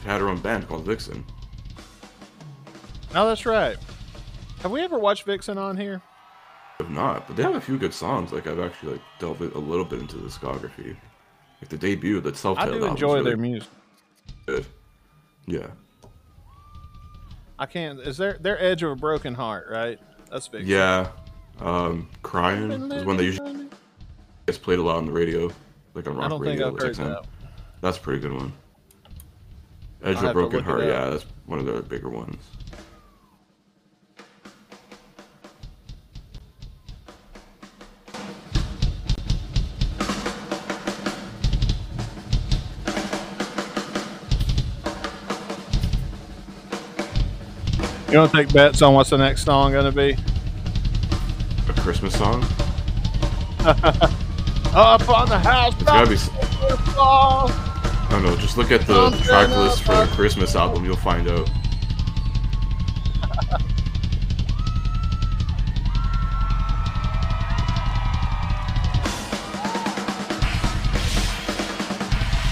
She had her own band called Vixen. Oh, that's right. Have we ever watched Vixen on here? If not, but they have a few good songs. Like I've actually like delved a little bit into the discography. Like the debut, the self-titled I do enjoy really their music. good. Yeah. I can't. Is there their Edge of a Broken Heart? Right. That's Vixen. Yeah. Um, Crying is one that usually gets played a lot on the radio, like on rock radio. I don't think radio. I've like heard XM. that. That's a pretty good one. Edge of Broken Heart, yeah, that's one of the bigger ones. You want to take bets on what's the next song gonna be? A Christmas song? Up on the house. It's gotta be. S- I don't know. Just look at the track list for the Christmas album. You'll find out.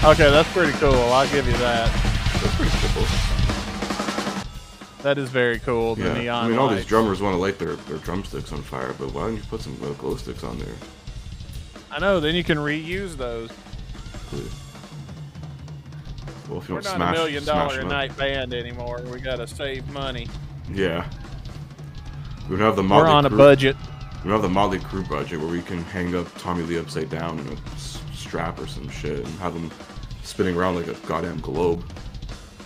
Okay, that's pretty cool. I'll give you that. That's pretty simple. That is very cool. The Yeah. neon I mean, all lights. these drummers want to light their, their drumsticks on fire, but why don't you put some uh, glow sticks on there? I know. Then you can reuse those. please? Well, if you We're don't not smash, a million dollar a night band anymore. We gotta save money. Yeah. We don't have the We're Motley on a budget. We don't have the Motley Crue budget where we can hang up Tommy Lee upside down in a s- strap or some shit and have him spinning around like a goddamn globe.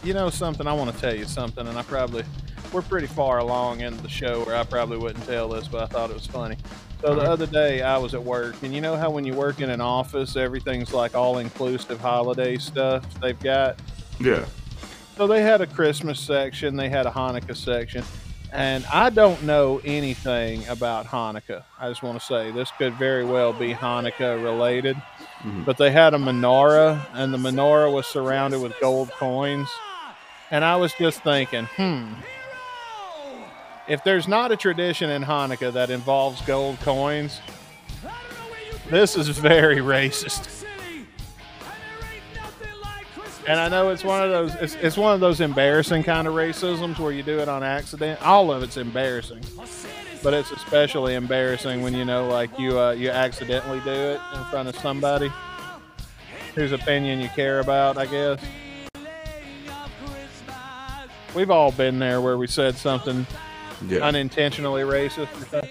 You know something? I want to tell you something, and I probably we're pretty far along in the show where I probably wouldn't tell this, but I thought it was funny. So the other day I was at work, and you know how when you work in an office, everything's like all inclusive holiday stuff they've got. Yeah. So they had a Christmas section, they had a Hanukkah section, and I don't know anything about Hanukkah. I just want to say this could very well be Hanukkah related. Mhm. But they had a menorah, and the menorah was surrounded with gold coins. And I was just thinking, hmm, if there's not a tradition in Hanukkah that involves gold coins, this is very racist. And I know it's one of those it's, it's one of those embarrassing kind of racisms where you do it on accident. All of it's embarrassing. But it's especially embarrassing when you know like you uh, you accidentally do it in front of somebody whose opinion you care about, I guess. We've all been there where we said something Yeah. unintentionally racist or something.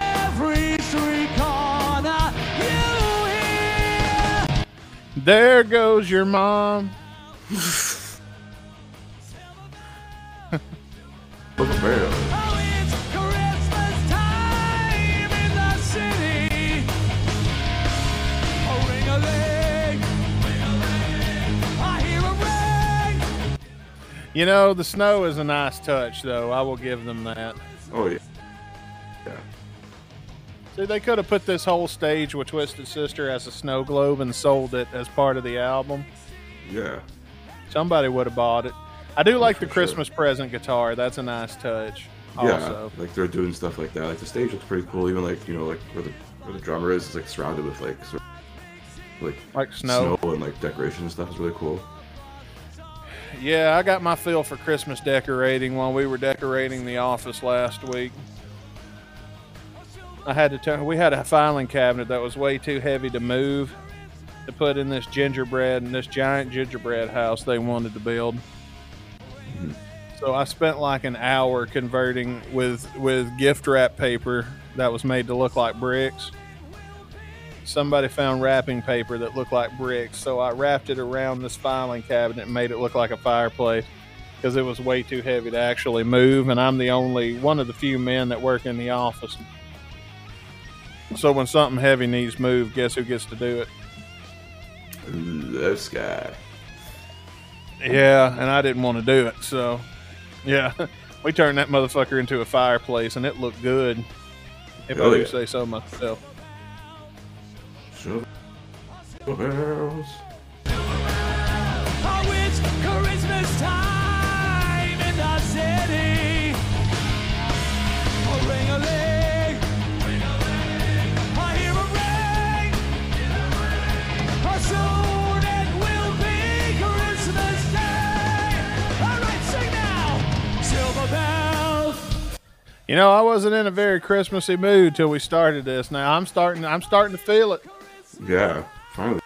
Every street corner you hear. There goes your mom. Uncle Bear. You know, the snow is a nice touch, though. I will give them that. Oh yeah. Yeah. See, they could have put this whole stage with Twisted Sister as a snow globe and sold it as part of the album. Yeah. Somebody would have bought it. I do like the sure. Christmas present guitar. That's a nice touch. Yeah. Also, Like they're doing stuff like that. Like the stage looks pretty cool. Even like you know like where the where the drummer is is like surrounded with like sort of, like like snow. snow and like decoration and stuff is really cool. Yeah, I got my feel for Christmas decorating while we were decorating the office last week. I had to turn. We had a filing cabinet that was way too heavy to move to put in this gingerbread and this giant gingerbread house they wanted to build. So I spent like an hour converting with with gift wrap paper that was made to look like bricks. Somebody found wrapping paper that looked like bricks, so I wrapped it around this filing cabinet and made it look like a fireplace because it was way too heavy to actually move, and I'm the only one of the few men that work in the office. So when something heavy needs moved, guess who gets to do it? This guy. Yeah, and I didn't want to do it, so yeah, we turned that motherfucker into a fireplace, and it looked good. If I do yeah. say so myself. Shove bells. Oh, it's Christmas time in the city. Oh, a ring-a-ling, I hear a ring. Oh, soon it will be Christmas Day. All right, sing now. Silver bells. You know, I wasn't in a very Christmassy mood till we started this. Now I'm starting. I'm starting to feel it. Yeah. Finally.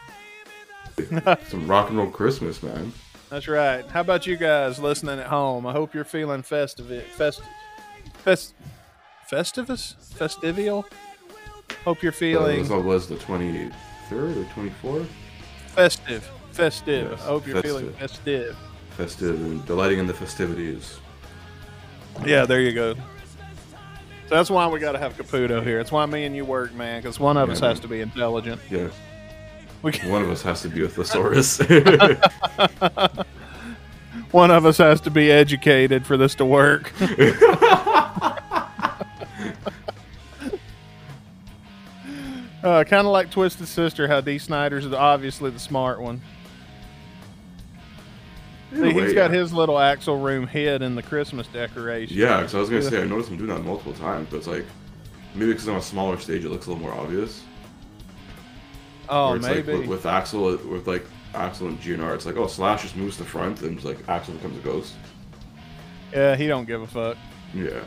Some rock and roll Christmas, man. That's right. How about you guys listening at home? I hope you're feeling festive. Fest, fest, festivus, festivial. Hope you're feeling. Uh, feeling this was the twenty third or twenty fourth. festive, festive. Yes, I hope you're feeling festive. festive. Festive and delighting in the festivities. Yeah, there you go. So that's why we got to have Caputo here. It's why me and you work, man, because one of Yeah, us man. has to be intelligent. Yeah. One of us has to be a thesaurus. one of us has to be educated for this to work. uh, kind of like Twisted Sister, how Dee Snider's obviously the smart one. See, he's way, got yeah. his little axle room hid in the Christmas decoration. Yeah, because I was gonna say I noticed him doing that multiple times, but it's like maybe because on a smaller stage it looks a little more obvious. Oh, it's maybe. like with, with Axl with like Axl and GNR, it's like oh Slash just moves to front and like Axl becomes a ghost. yeah, he don't give a fuck. Yeah,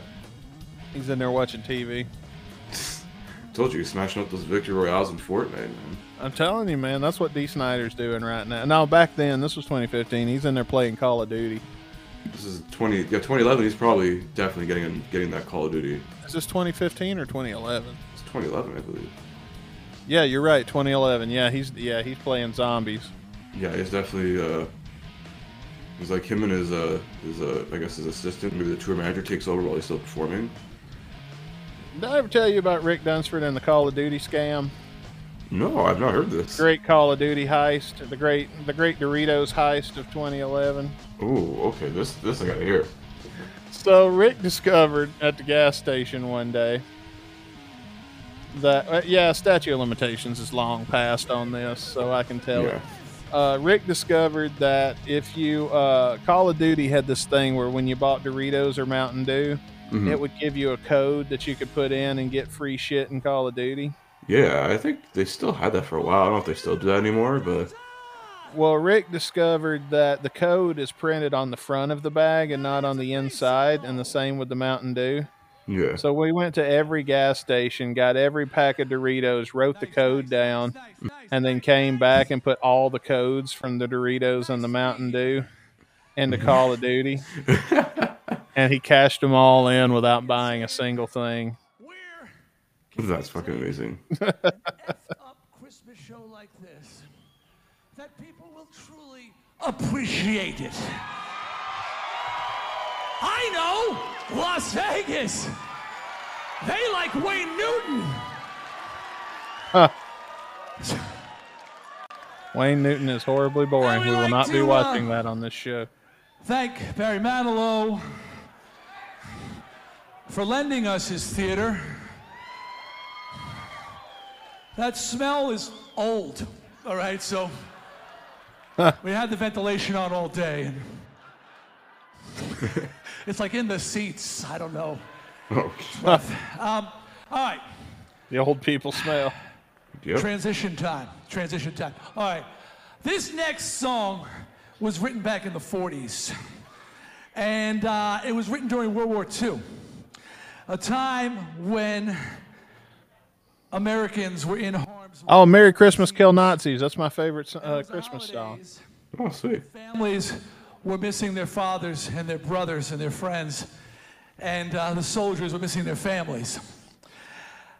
He's in there watching TV. Told you he's smashing up those victory royales in Fortnite, man. I'm telling you, man, that's what Dee Snider's doing right now. Now, back then, this was 2015. He's in there playing Call of Duty. This is twenty yeah 2011. He's probably definitely getting getting that Call of Duty. Is this 2015 or 2011? It's 2011, I believe. Yeah, you're right. 2011. Yeah, he's yeah he's playing zombies. Yeah, he's definitely. uh He's like him and his uh his uh I guess his assistant, maybe the tour manager takes over while he's still performing. Did I ever tell you about Rick Dunsford and the Call of Duty scam? No, I've not heard this. Great Call of Duty heist, the great the great Doritos heist of 2011. Ooh, okay. This this I gotta hear. So Rick discovered at the gas station one day that uh, yeah, statute of limitations is long past on this, so I can tell Yeah. it. Uh, Rick discovered that if you uh, Call of Duty had this thing where when you bought Doritos or Mountain Dew, Mhm. it would give you a code that you could put in and get free shit in Call of Duty. Yeah, I think they still had that for a while. I don't know if they still do that anymore, but Well, Rick discovered that the code is printed on the front of the bag and not on the inside, and the same with the Mountain Dew. yeah. So we went to every gas station, got every pack of Doritos, wrote the code down, and then came back and put all the codes from the Doritos and the Mountain Dew into Call of Duty. and he cashed them all in without buying a single thing. That's fucking amazing. F up Christmas show like this that people will truly appreciate it. I know Las Vegas. They like Wayne Newton. Wayne Newton is horribly boring. Would We will like not be uh, watching that on this show. Thank Barry Manilow for lending us his theater. That smell is old, all right? So we had the ventilation on all day. And it's like in the seats. I don't know. Oh, Um, all right, The old people smell. yep. transition time. Transition time. All right, this next song was written back in the 40s, and uh, it was written during World War II, a time when Americans were in harm's way. Oh, Merry Christmas, Kill Nazis. That's my favorite uh, It was the Christmas song. Oh, sweet. Families were missing their fathers and their brothers and their friends, and uh, the soldiers were missing their families.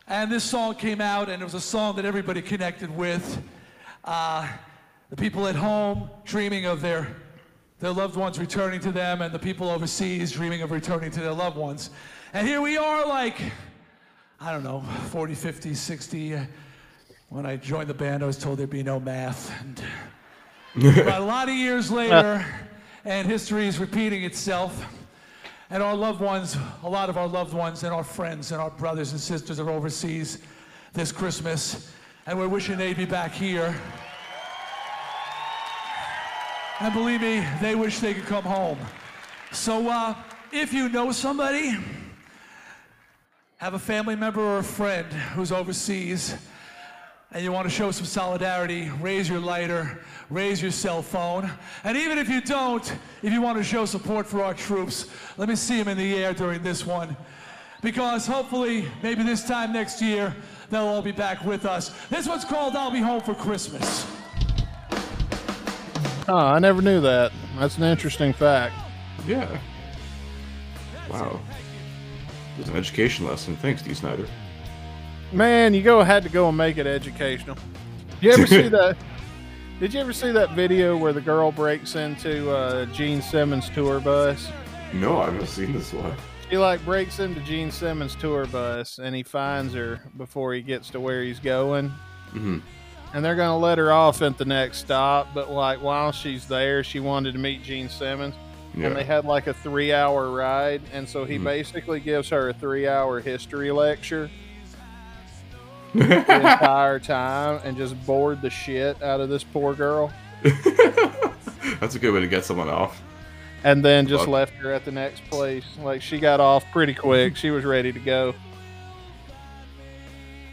And this song came out, and it was a song that everybody connected with. Uh, the people at home dreaming of their, their loved ones returning to them, and the people overseas dreaming of returning to their loved ones. And here we are, like, I don't know, 40, 50, 60. Uh, When I joined the band, I was told there'd be no math. And but a lot of years later, and history is repeating itself. And our loved ones, a lot of our loved ones and our friends and our brothers and sisters are overseas this Christmas. And we're wishing they'd be back here. And believe me, they wish they could come home. So uh, if you know somebody, have a family member or a friend who's overseas, and you want to show some solidarity, raise your lighter, raise your cell phone. And even if you don't, if you want to show support for our troops, let me see them in the air during this one. Because hopefully, maybe this time next year, they'll all be back with us. This one's called I'll Be Home for Christmas. Oh, I never knew that. That's an interesting fact. Yeah. Wow. It was an education lesson. Thanks, Dee Snider. Man, you go had to go and make it educational. Did you ever see that? Did you ever see that video where the girl breaks into uh, Gene Simmons' tour bus? No, I've never seen this one. He like breaks into Gene Simmons' tour bus and he finds her before he gets to where he's going. Mhm. And they're gonna let her off at the next stop, but like while she's there, she wanted to meet Gene Simmons, and they had like a three-hour ride, and so he mm-hmm. basically gives her a three-hour history lecture the entire time, and just bored the shit out of this poor girl, That's a good way to get someone off. and then just Fuck. left her at the next place. Like she got off pretty quick; she was ready to go.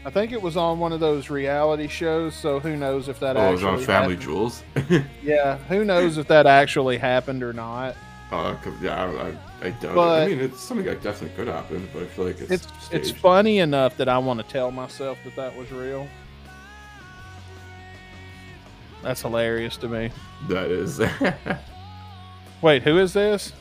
I think it was on one of those reality shows, so who knows if that Oh, it was on Family happened. Jewels. Yeah, who knows if that actually happened or not. Uh, yeah, I, don't- I, I don't. But- I mean, it's something that definitely could happen, but I feel like it's It's it's funny enough that I want to tell myself that that was real. That's hilarious to me. That is. Wait, who is this?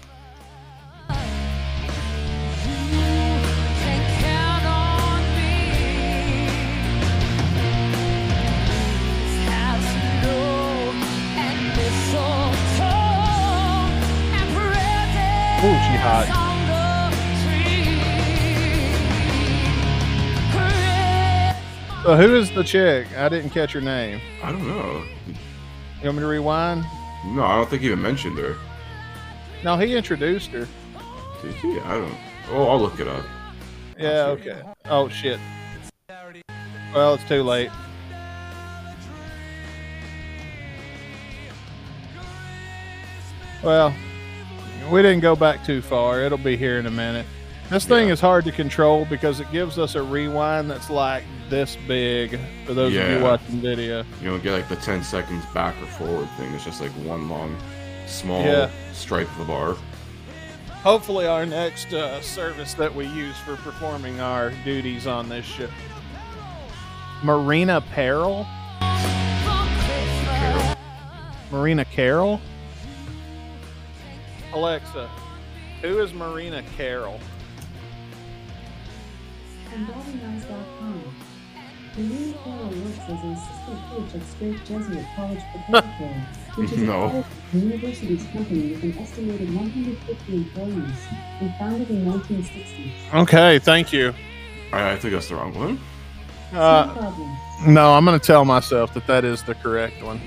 She hot. on the tree. So who is the chick? I didn't catch her name. I don't know. You want me to rewind? No, I don't think he even mentioned her. No, he introduced her. Did he? I don't. Oh, I'll look it up. Yeah, okay. Oh shit. Well, it's too late. Well, we didn't go back too far. It'll be here in a minute. This thing Yeah. is hard to control because it gives us a rewind that's like this big for those of you watching video. You don't get like the 10 seconds back or forward thing. It's just like one long, small Yeah. stripe of the bar. Hopefully, our next uh, service that we use for performing our duties on this ship. Marina Peril? Marina Carroll? Alexa, who is Marina Carroll? and BobbyNice.com. Marina Carroll works as an assistant coach at Strake Jesuit College Preparatory, which is No. a college university's company with an estimated 150 employees and founded in 1960. Okay, thank you. I, I think that's the wrong one. Uh, problem. no, I'm going to tell myself that that is the correct one.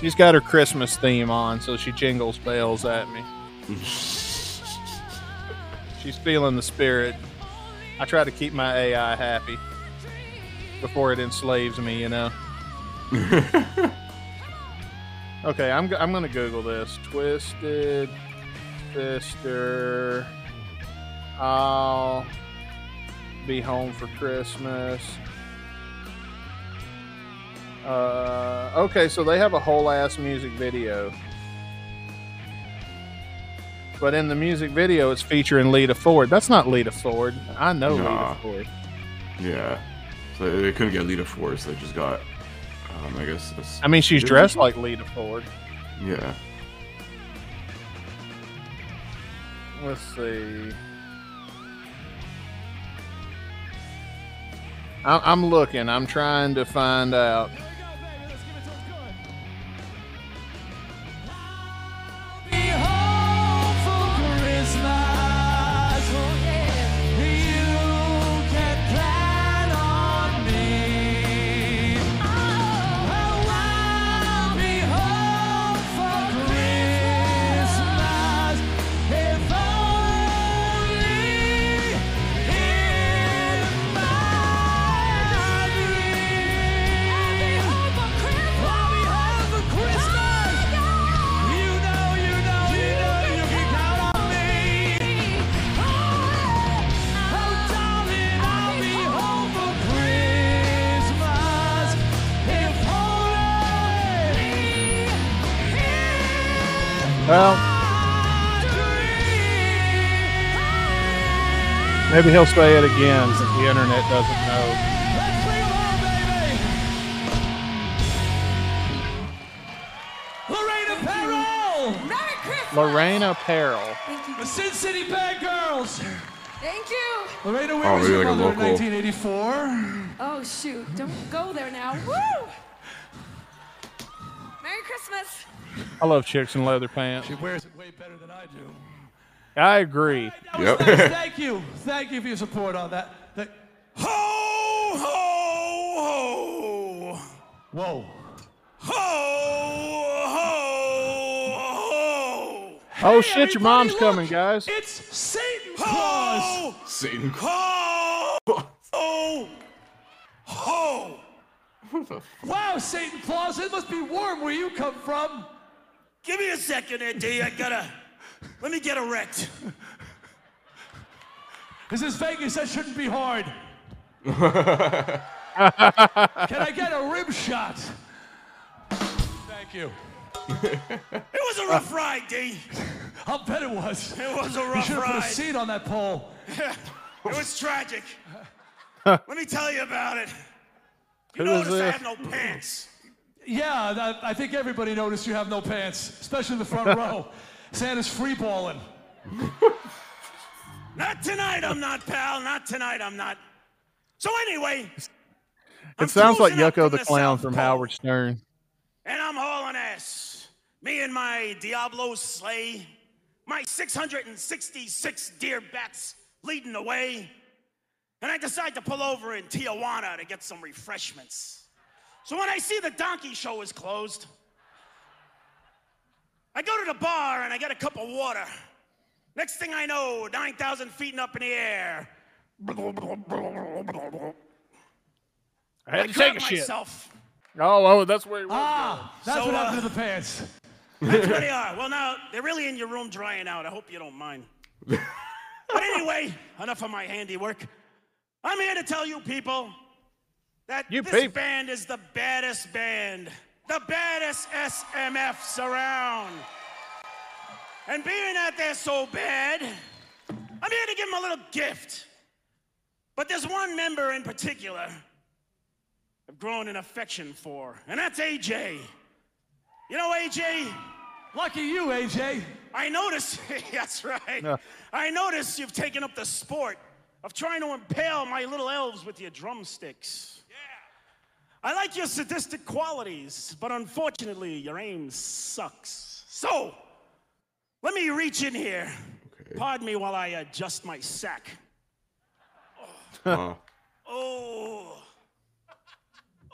She's got her Christmas theme on, so she jingles bells at me. She's feeling the spirit. I try to keep my AI happy before it enslaves me, you know. Okay, I'm, I'm going to Google this. Twisted Sister. I'll be home for Christmas. Uh, okay, so they have a whole ass music video. But in the music video, it's featuring Lita Ford. That's not Lita Ford. I know Nah. Lita Ford. Yeah. So they couldn't get Lita Ford, so they just got, um, I guess. I mean, she's dressed like Lita Ford. Yeah. Let's see. I'm looking. I'm trying to find out. Maybe he'll say it again if the internet doesn't know. Let's bring 'em. Lorena Peril, Merry Christmas! Lorena Peril. Thank you. the Sin City Bad Girls. Thank you. Lorena, where Oh, was maybe your like a mother in 1984? Oh shoot! Don't go there now. Woo! Merry Christmas. I love chicks in leather pants. She wears it way better than I do. I agree. That was Yep. nice. Thank you. Thank you for your support on that. That- Ho, ho, ho. Whoa. Ho, ho, ho. Oh Hey, shit, your mom's look. coming, guys. It's Satan Claus. Ho, Satan. ho, ho, ho. Wow, Satan Claus, it must be warm where you come from. Give me a second there, I gotta. Let me get erect. This is Vegas. That shouldn't be hard. Can I get a rib shot? Thank you. It was a rough uh, ride, Dee. I'll bet it was. It was a rough You rough should have put a seat on that pole. It was tragic. Let me tell you about it. You Who is notice I this? have no pants. Yeah, I think everybody noticed you have no pants, especially in the front row. Santa's free balling. Not tonight, I'm not, pal. Not tonight, I'm not. So anyway, It sounds like cruising Yucko from the Clown South from Pole, Howard Stern. and I'm hauling ass. Me and my Diablo sleigh, my 666 deer backs leading the way. and I decide to pull over in Tijuana to get some refreshments. So when I see the donkey show is closed, I go to the bar and I get a cup of water. Next thing I know, 9,000 feet and up in the air. I had I to grab take a shit. Oh, oh, that's where it was. Ah, that's So, what uh, happened to the pants. That's where they are. Well, now they're really in your room drying out. I hope you don't mind. but anyway, enough of my handiwork. I'm here to tell you people that You this people. band is the baddest band, the baddest SMFs around. And being that they're so bad, I'm here to give them a little gift. But there's one member in particular I've grown an affection for, and that's AJ. You know, AJ, Lucky you, AJ. I notice, that's right. I notice you've taken up the sport of trying to impale my little elves with your drumsticks. I like your sadistic qualities, but unfortunately, your aim sucks. So, let me reach in here. Pardon me while I adjust my sack. Uh, Oh.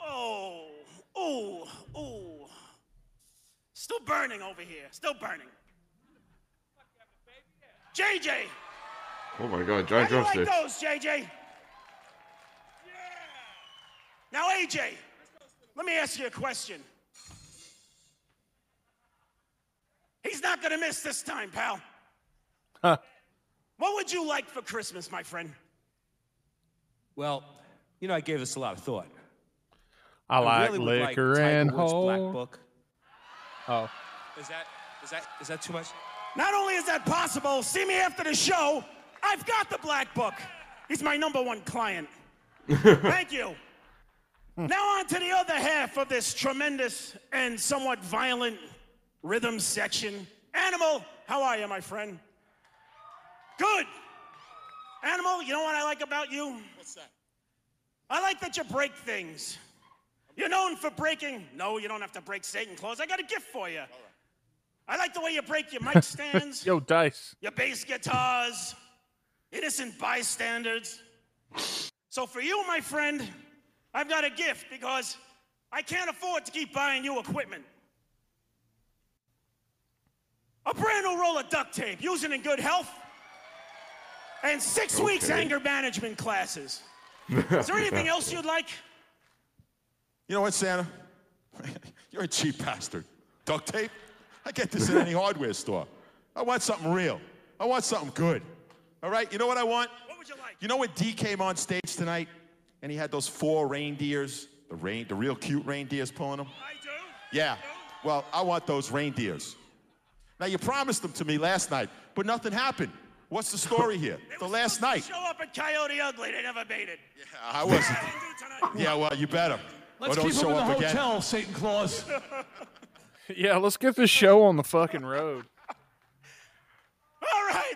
Oh. Oh. Oh. Still burning over here. Still burning. JJ. oh my god, How do you like those, JJ? Now, AJ, let me ask you a question. He's not gonna miss this time, pal. Huh. What would you like for Christmas, my friend? Well, you know, I gave this a lot of thought. I like really would liquor Tiger and Woods' Black. Book. Oh, Is that is that is that too much? Not only is that possible, see me after the show. I've got the black book. He's my number one client. Thank you. Hmm. Now on to the other half of this tremendous and somewhat violent rhythm section. Animal, how are you, my friend? Good. Animal, you know what I like about you? What's that? I like that you break things. You're known for breaking. No, you don't have to break Satan clothes. I got a gift for you. I like the way you break your mic stands, yo, dice. your bass guitars, innocent bystanders. So for you, my friend, I've got a gift because I can't afford to keep buying you equipment. A brand new roll of duct tape, using in good health, and six weeks anger management classes. Is there anything else you'd like? You know what, Santa? You're a cheap bastard. Duct tape? I get this in any hardware store. I want something real. I want something good. All right? You know what I want? What would you like? You know when Dee came on stage tonight and he had those four reindeers, the rain, the real cute reindeers pulling them? I do. Yeah. Well, I want those reindeers. Now you promised them to me last night, but nothing happened. What's the story here? The were last supposed to night. Show up at Coyote Ugly. They never made it. Yeah, I wasn't. They didn't do tonight. Yeah, well, you better. Let's or don't keep him show in the up again. hotel, Satan Claus. Yeah, let's get this show on the fucking road. All right.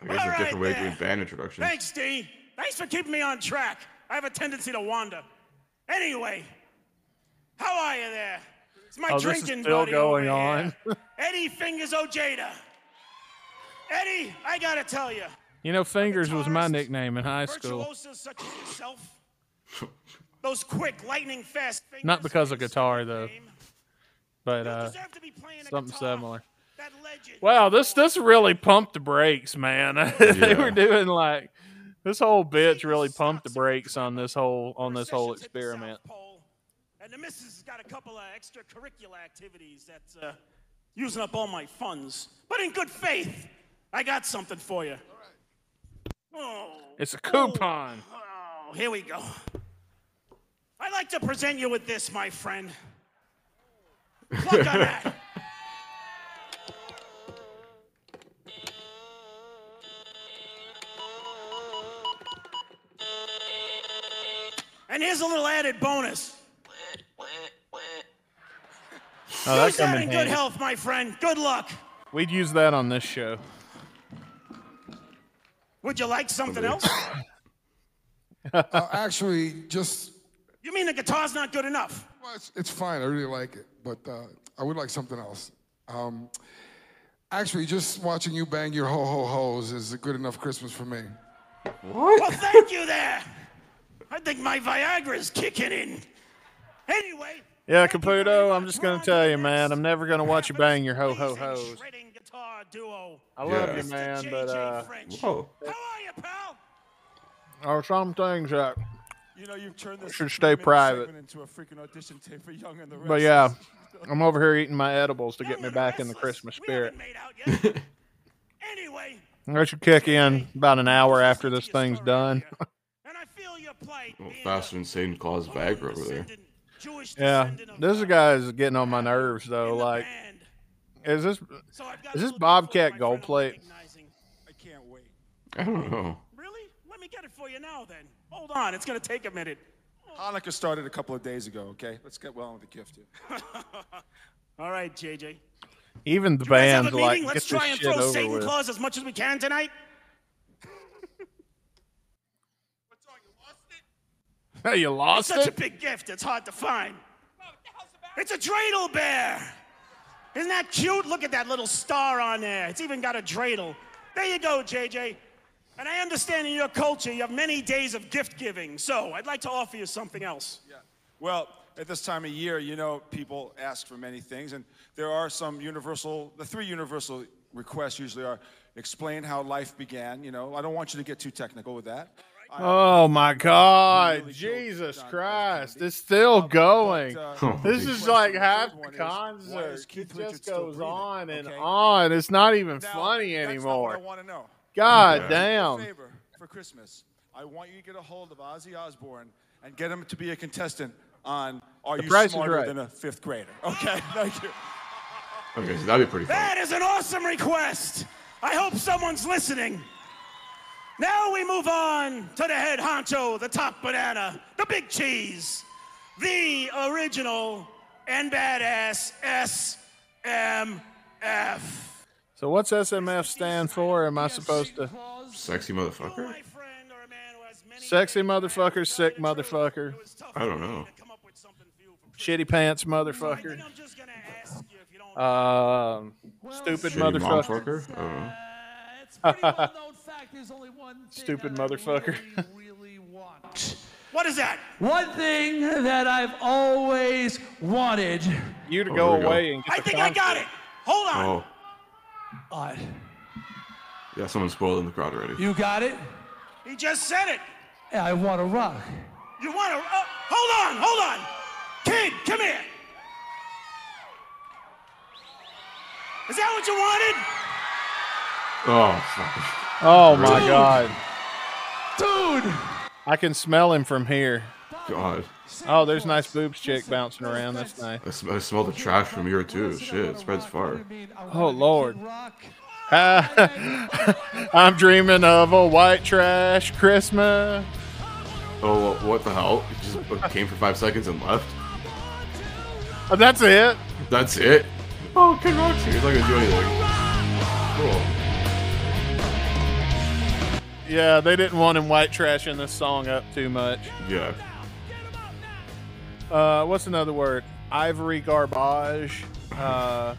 I guess All a right, way there. doing band introductions. Thanks, Dee. Thanks for keeping me on track. I have a tendency to wander. Anyway, how are you there? It's my Oh, this is drinking still buddy over going on. here. Eddie Fingers Ojeda. Eddie, I gotta tell you, You know, Fingers was my nickname in high school. virtuosos such as yourself, those quick, lightning fast fingers. Not because of guitar, though. But uh, to be something guitar. similar. That. Wow, this this really pumped the brakes, man. they Yeah. were doing like this whole bitch really pumped the brakes on this whole on this whole Recession's hit the experiment. South Pole, and the missus has got a couple of extracurricular activities that's uh, using up all my funds. But in good faith, I got something for you. Oh, It's a coupon. oh, here we go. I'd like to present you with this, my friend. Look on that. And here's a little added bonus. Oh, that Use that in in good handy. health, my friend. Good luck. We'd use that on this show. Would you like something else? Uh, actually, just You mean the guitar's not good enough? well, it's, it's fine. I really like it, but uh, I would like something else. Um, actually, just watching you bang your ho ho ho's is a good enough Christmas for me. Well, thank you there. I think my Viagra's kicking in. Anyway, Yeah, Caputo, I'm just gonna tell you, man, I'm never gonna watch you bang your ho ho hos. shredding guitar duo. I love Yeah. you, man, but uh, Whoa. How are you, pal? there are some things that You know, you've turned this should stay private. into a freaking audition tape for Young and the But yeah, I'm over here eating my edibles to get me back in the Christmas spirit. Anyway, I should kick in about an hour after this thing's done. Well, faster than Satan calls Viagra over there. yeah, this guy's getting on my nerves though. Like, is this is this Bobcat Goldthwait? I can't wait. I don't know. Really? Let me get it for you now then. Hold on, it's gonna take a minute. Hanukkah started a couple of days ago, okay? Let's get well with the gift here. All right, JJ. Even the You guys have band's like, Let's this try and shit throw Satan with. Claus as much as we can tonight. Hey, you It's lost such a big gift, it's hard to find. It's a dreidel bear. Isn't that cute? Look at that little star on there. It's even got a dreidel. There you go, JJ. And I understand in your culture you have many days of gift giving, so I'd like to offer you something else. Yeah. Well, at this time of year, you know, people ask for many things, and there are some universal, the three universal requests usually are explain how life began. You know, I don't want you to get too technical with that. Oh my God, Jesus Christ! It's still going. uh, This is like half the concert. It just goes on and on. It's not even funny That's not what I anymore. want to know. God Do damn. favor for Christmas. I want you to get a hold of Ozzy Osbourne and get him to be a contestant on Are The You Price Smarter Right. Than a Fifth Grader? Okay, thank you. Okay, so that'd be pretty fun. That is an awesome request. I hope someone's listening. Now we move on to the head honcho, the top banana, the big cheese, the original and badass SMF. So what's SMF stand for? Am I supposed to? Sexy motherfucker? Sexy motherfucker, sick motherfucker, I don't know. shitty pants motherfucker, um, stupid Shitty motherfucker, motherfucker? I don't know. stupid motherfucker. What is that? One thing that I've always wanted. You to Oh, go there we go. away and get I the think I got it. Hold on. Oh, What? yeah, someone spoiled in the crowd already. You got it? He just said it. Yeah, I want to rock. You want to? Uh, hold on, hold on. Kid, come here. Is that what you wanted? Oh. Oh my Dude. god, Dude! I can smell him from here. God. Oh, there's nice boobs chick bouncing around. That's nice. I, sm- I smell the trash from here too. Shit, it spreads far. Oh Lord. I'm dreaming of a white trash Christmas. Oh, what the hell? He just uh, came for five seconds and left. Oh, that's it. That's it. Oh, Kid Roxy. He's not gonna do anything. Cool. Yeah, they didn't want him white trashing this song up too much. Yeah. Uh, what's another word? Ivory garbage. Uh,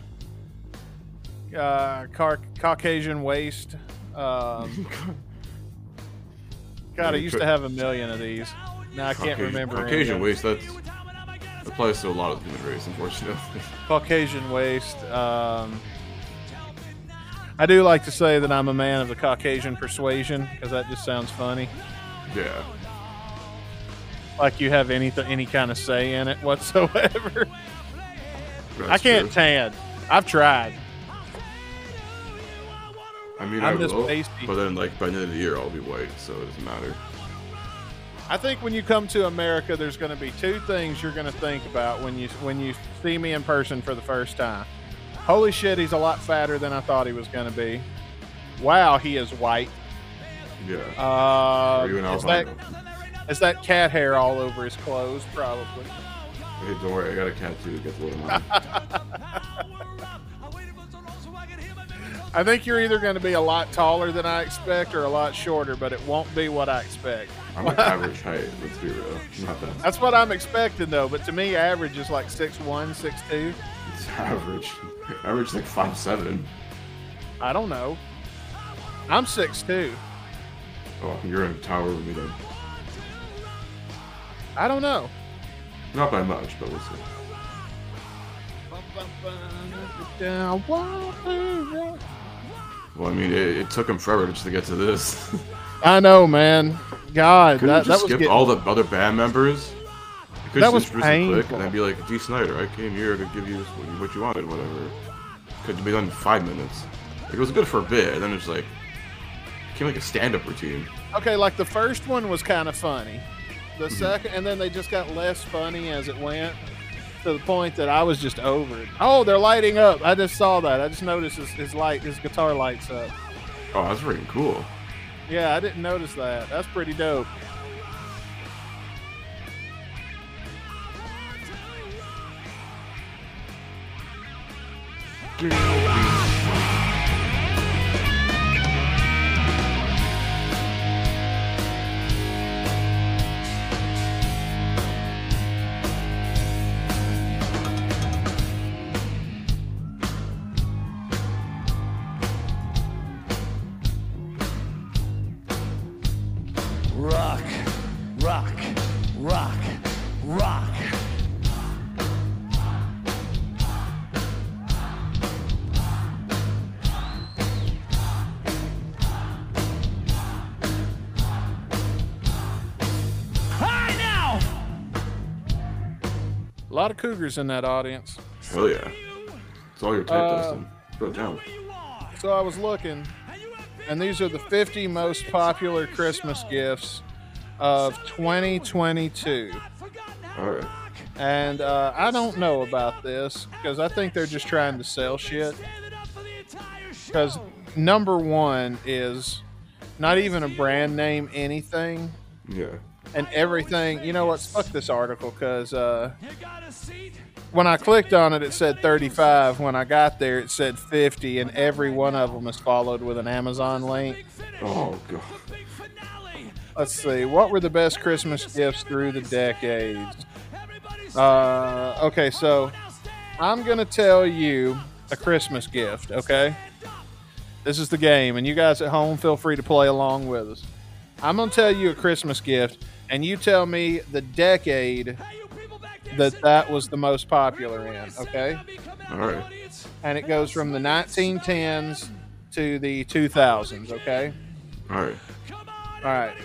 uh, car- Caucasian waste. Um, God, I used to have a million of these. Now I can't Caucasian- remember. Caucasian waste. That's applies to a lot of the human race, unfortunately. Caucasian waste. Um, I do like to say that I'm a man of the Caucasian persuasion because that just sounds funny. yeah. Like you have any any kind of say in it whatsoever. That's I can't true. tan. I've tried. I mean, I'm I just will, pasty. but then like by the end of the year, I'll be white, so it doesn't matter. I think when you come to America, there's going to be two things you're going to think about when you when you see me in person for the first time. Holy shit, he's a lot fatter than I thought he was going to be. Wow, he is white. Yeah. Uh, you an is that that cat hair all over his clothes? Probably. Hey, don't worry, I got a cat too. A little mine. I think you're either going to be a lot taller than I expect or a lot shorter, but it won't be what I expect. I'm like average height. Let's be real. Not that. That's what I'm expecting, though. But to me, average is like 6'1", 6'2". It's average. Average like five seven. I don't know. I'm 6'2". Oh, you're in a tower with me then. I don't know. Not by much, but we'll see. Well, I mean, it, it took him forever just to get to this. I know, man. God, Couldn't that, you just that was skip getting, all the other band members? Could That was them quick painful. and then be like, Dee Snider, I came here to give you what you- what you wanted, whatever. Could be done in five minutes. Like, it was good for a bit, and then it's like, it became like a stand-up routine. okay. Like the first one was kind of funny. The Mm-hmm. second, and then they just got less funny as it went, to the point that I was just over it. Oh, they're lighting up. I just saw that. I just noticed his, his light, his guitar lights up. Oh, that's freaking cool. Yeah, I didn't notice that. That's pretty dope. Rock, lot of cougars in that audience. Hell yeah. It's all your tape, Uh, Dustin. Put it down. So I was looking, and these are the 50 most popular Christmas gifts of 2022. All right. And uh, I don't know about this because I think they're just trying to sell shit. Because number one is not even a brand name anything, Yeah. And everything. You know what? Fuck this article because uh, when I clicked on it, it said 35. When I got there, it said 50, and every one of them is followed with an Amazon link. Oh, God. Let's see. What were the best Christmas gifts through the decades? Uh, okay, so I'm going to tell you a Christmas gift, okay? This is the game, and you guys at home feel free to play along with us. I'm going to tell you a Christmas gift, and you tell me the decade that that was the most popular in, okay? All right. And it goes from the 1910s to the 2000s, okay? All right. All right.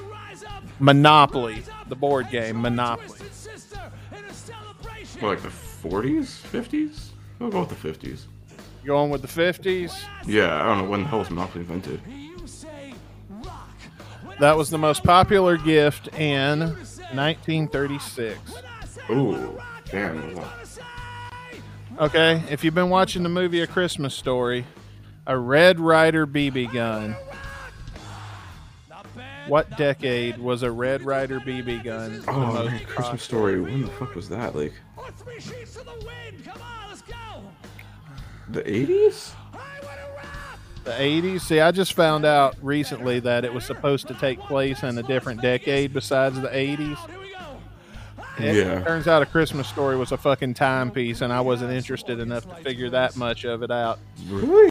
Monopoly, the board game, Monopoly. What, like the 40s? 50s? We'll go with the 50s. Going with the 50s. Yeah, I don't know when the hell was Monopoly invented. That was the most popular gift in 1936. Ooh, damn. Okay, if you've been watching the movie A Christmas Story, a Red Ryder BB gun. What decade was a Red Ryder BB gun? Oh, most man, Christmas Story. When the fuck was that? Like, the 80s? The 80s? See, I just found out recently that it was supposed to take place in a different decade besides the 80s. It Yeah. turns out a Christmas story was a fucking timepiece, and I wasn't interested enough to figure that much of it out. Really?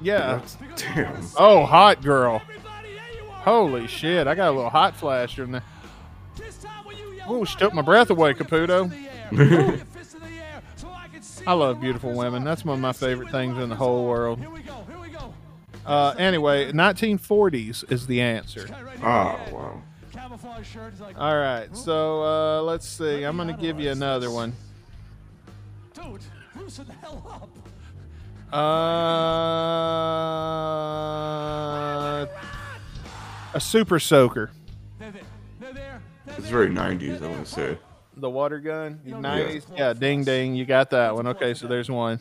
Yeah. Damn. Oh, hot girl. Holy shit, I got a little hot flash in there. Oh, she took my breath away, Caputo. I love beautiful women. That's one of my favorite things in the whole world. Uh, anyway, 1940s is the answer. Oh, wow. All right, so uh, let's see. I'm going to give you another one. Dude, loosen the hell up. Uh, a super soaker. It's very 90s, I want to say. The water gun, 90s. Yeah, ding ding. You got that one. Okay, so there's one.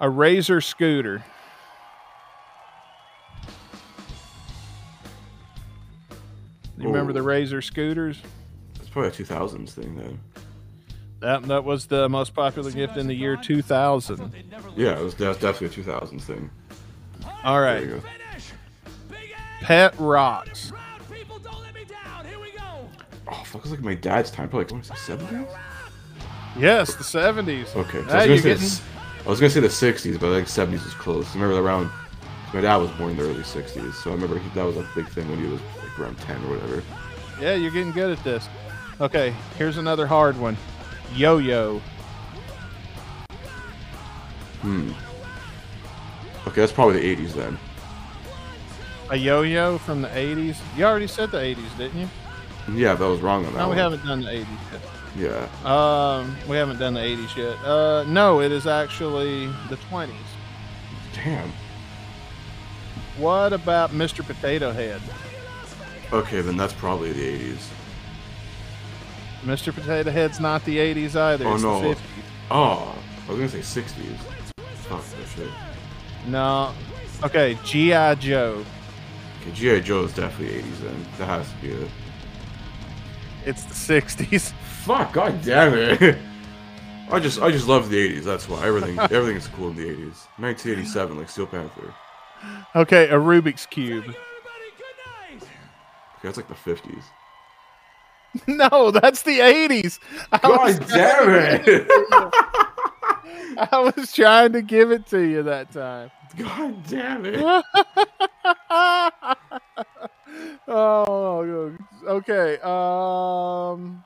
A razor scooter. Remember the razor scooters? It's probably a 2000s thing, then. That that was the most popular gift in the year 2000. Yeah, it was that's definitely a 2000s thing. All right. There right, you go. pet rocks. Oh, fuck, it's like my dad's time. Probably, like, what is it, 70s? Yes, the 70s. Okay. so I, was gonna getting. say, I was gonna say the 60s, but I think 70s is close. Remember around My dad was born in the early '60s, so I remember he, that was a big thing when he was like around 10 or whatever. Yeah, you're getting good at this. Okay, here's another hard one. Yo-yo. Hmm. Okay, that's probably the '80s then. A yo-yo from the 80s. You already said the 80s, didn't you? Yeah, that was wrong on that No, we one. haven't done the 80s yet. Yeah. Um, we haven't done the 80s yet. Uh, no, it is actually the 20s. Damn. What about Mr. Potato Head? Okay, then that's probably the '80s. Mr. Potato Head's not the 80s either. Oh it's no. the 50s. Oh, I was gonna say '60s. Fuck that shit. No. Okay, G.I. Joe. Okay, GI Joe is definitely '80s then. That has to be it. It's the 60s. Fuck, god damn it. I just I just love the '80s. That's why everything everything is cool in the '80s. 1987, like Steel Panther. Okay, a Rubik's Cube. Okay, that's like the 50s. No, that's the 80s. I God was damn trying to it. give it to you. I was trying to give it to you that time. God damn it. oh, okay. Um,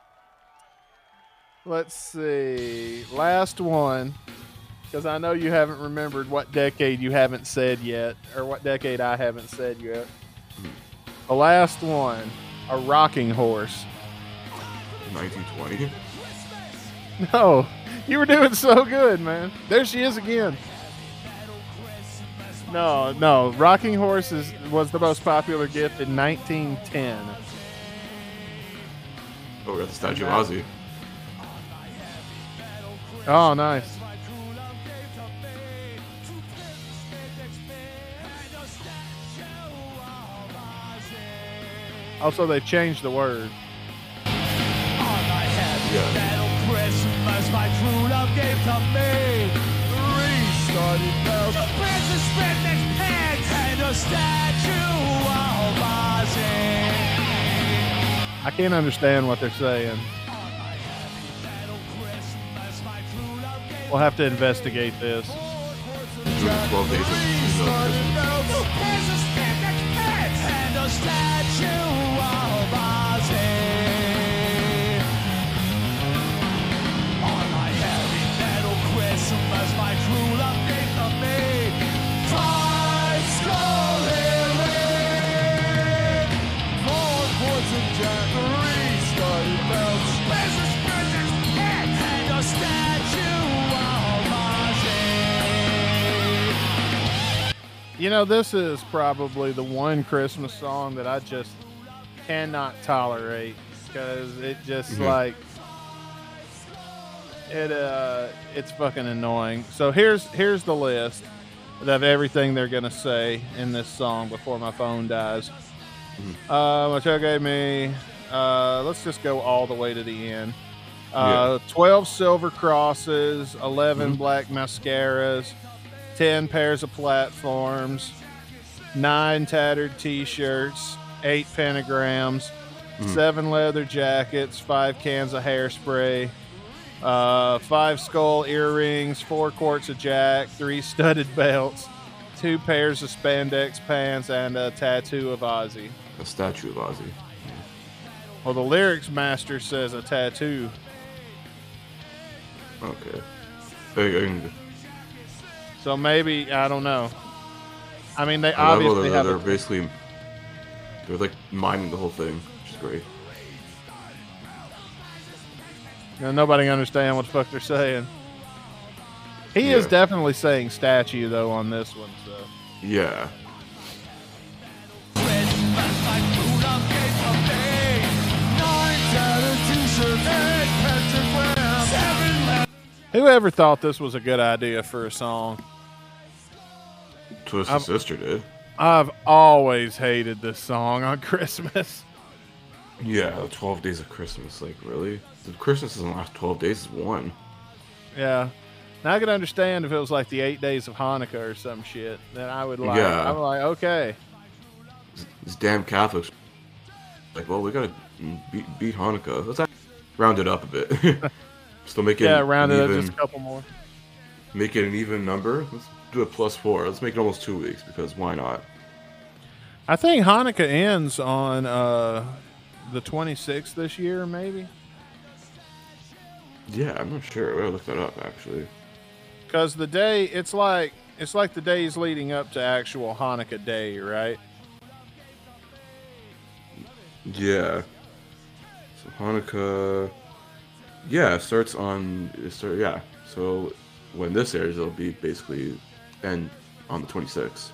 let's see. Last one, because I know you haven't remembered what decade you haven't said yet, or what decade I haven't said yet. The last one, a rocking horse. 1920. No, you were doing so good, man. There she is again. No, no, rocking horse is, was the most popular gift in 1910. Oh, we got the statue of Ozzy. Oh, nice. Also, they changed the word. I can't understand what they're saying. We'll have to investigate this. 12 days of You know, this is probably the one Christmas song that I just cannot tolerate because it just Mhm. like it uh it's fucking annoying. So here's here's the list of everything they're gonna say in this song before my phone dies. Uh, Mateo gave me. Uh, let's just go all the way to the end. Uh, Twelve silver crosses, 11 black mascaras, ten pairs of platforms, nine tattered T-shirts, eight pentagrams, Mm. seven leather jackets, five cans of hairspray, uh, five skull earrings, four quarts of Jack, three studded belts, two pairs of spandex pants, and a tattoo of Ozzy. A statue of Ozzy. Well, the lyrics master says a tattoo. Okay. So maybe I don't know. I mean, they I obviously they're, have. they're A, basically they're like mining the whole thing, which is great. You know, nobody can understand what the fuck they're saying. He is definitely saying statue though on this one. So Yeah. whoever thought this was a good idea for a song? Twisted I'm- Sister did. I've always hated this song on Christmas. Yeah, the 12 days of Christmas. Like, really? The Christmas in the last 12 days, is one. Yeah. Now I could understand if it was like the eight days of Hanukkah or some shit. Then I would like. Yeah. I'm like, okay. These damn Catholics. Like, well, we gotta beat, beat Hanukkah. Let's round it up a bit. Still make it Yeah, round it up just a couple more. make it an even number. Let's do a plus four. Let's make it almost two weeks because why not? I think Hanukkah ends on uh, the 26th this year, maybe. Yeah, I'm not sure. I gotta look that up actually. Because the day, it's like it's like the days leading up to actual Hanukkah day, right? Yeah. So Hanukkah. Yeah, it starts on. It start, yeah. So when this airs, it'll be basically end on the 26th.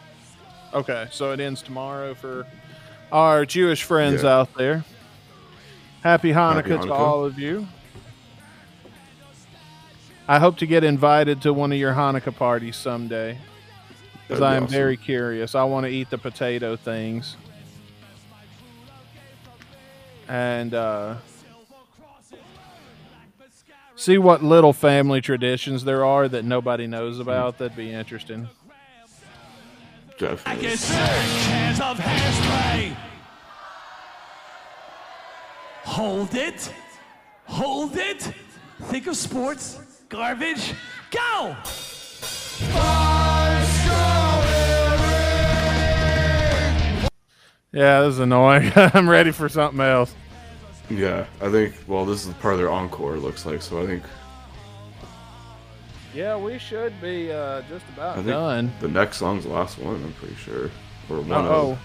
Okay, so it ends tomorrow for our Jewish friends Yeah. out there. Happy Hanukkah, Happy to all of you. I hope to get invited to one of your Hanukkah parties someday. Because be I am awesome. very curious. I want to eat the potato things. And uh, see what little family traditions there are that nobody knows about. That'd be interesting. Definitely. Packets, cans of hairspray. Hold it. Hold it. Think of sports. Garbage. Go! Yeah, this is annoying. I'm ready for something else. Yeah, I think. Well, this is part of their encore. It looks like. So I think. Yeah, we should be uh, just I about think done. the next song's the last one. I'm pretty sure. Or one Oh, of.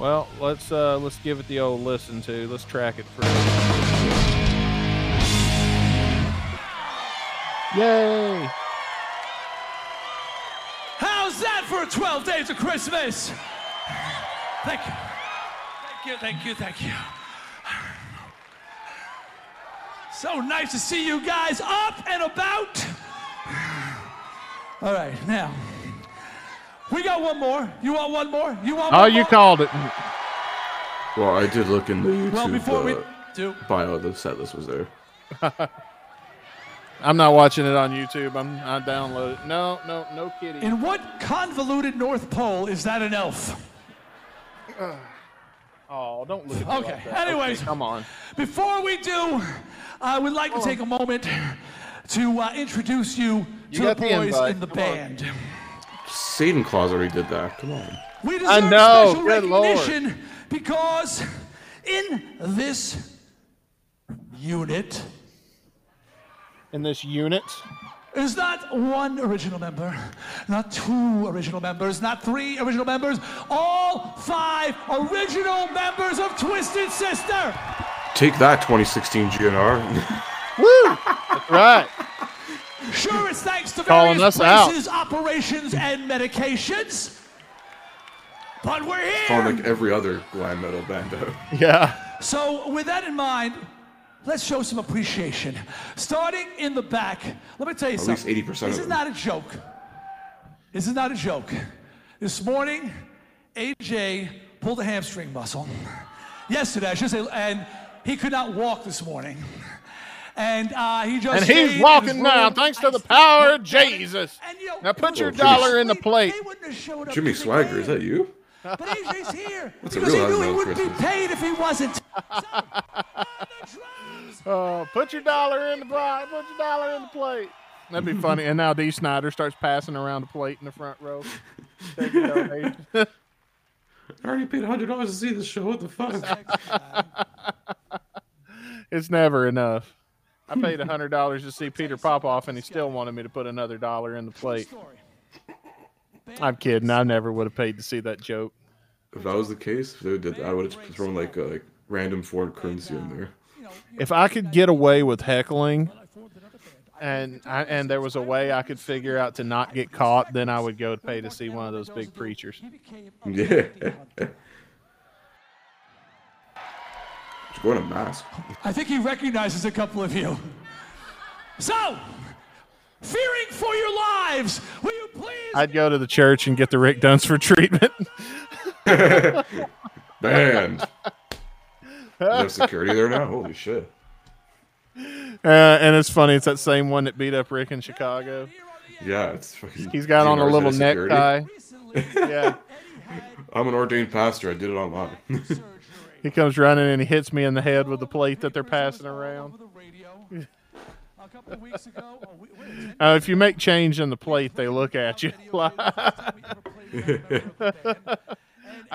well, let's uh, let's give it the old listen to. Let's track it through. Yay! How's that for 12 days of Christmas? Thank you. Thank you, thank you, thank you. So nice to see you guys up and about. All right, now. We got one more. You want one more? You want Oh, one you more? called it. Well, I did look in the YouTube Well, before we uh, do- bio. The set list was there. I'm not watching it on YouTube. I'm I download it. No, no, no kidding. In what convoluted North Pole is that an elf? Oh, don't look at me Okay, like that. anyways. come on. Before we do, I would like to take a moment to uh, introduce you, You to the got the boys in the Come on. band. Satan Claus already did that. Come on. We deserve I know, special good Lord. recognition because in this unit In this unit, is not one original member, not two original members, not three original members, all five original members of Twisted Sister. Take that, 2016 GNR. woo! That's right. Sure, it's thanks to Calling various us out. operations, and medications. But we're here. Found like every other glam metal band out. Yeah. So, with that in mind, let's show some appreciation. Starting in the back, let me tell you At least something. 80% This of is them. not a joke. This is not a joke. This morning, AJ pulled a hamstring muscle. Yesterday, I should say, and he could not walk this morning. And uh, he just And he's his walking now, thanks to the power of Jesus. And, you know, Now put your Jimmy- dollar in the plate. They wouldn't have showed up Jimmy Swaggart, is that you? But AJ's here What's a because he knew he wouldn't be paid if he wasn't. Oh, put your dollar in the plate. Put your dollar in the plate. That'd be funny. And now Dee Snider starts passing around the plate in the front row. Taking donations. I already paid $100 to see this show. What the fuck? it's never enough. I paid hundred dollars to see Peter Popoff, and he still wanted me to put another dollar in the plate. I'm kidding. I never would have paid to see that joke. if that was the case, if they did that, I would have thrown like a like random foreign currency in there. If I could get away with heckling, and I, and there was a way I could figure out to not get caught, then I would go pay to see one of those big preachers. Yeah. Just go in a mask. I think he recognizes a couple of you. So, fearing for your lives, will you please? I'd go to the church and get the Rick Dunsford treatment. Banned. There's security there now. Holy shit. Uh, and it's funny, it's that same one that beat up Rick in Chicago. Yeah, it's fucking. He's got on a little necktie. yeah. I'm an ordained pastor. I did it online. He comes running and he hits me in the head with the plate that they're passing around. Uh, if you make change in the plate, they look at you.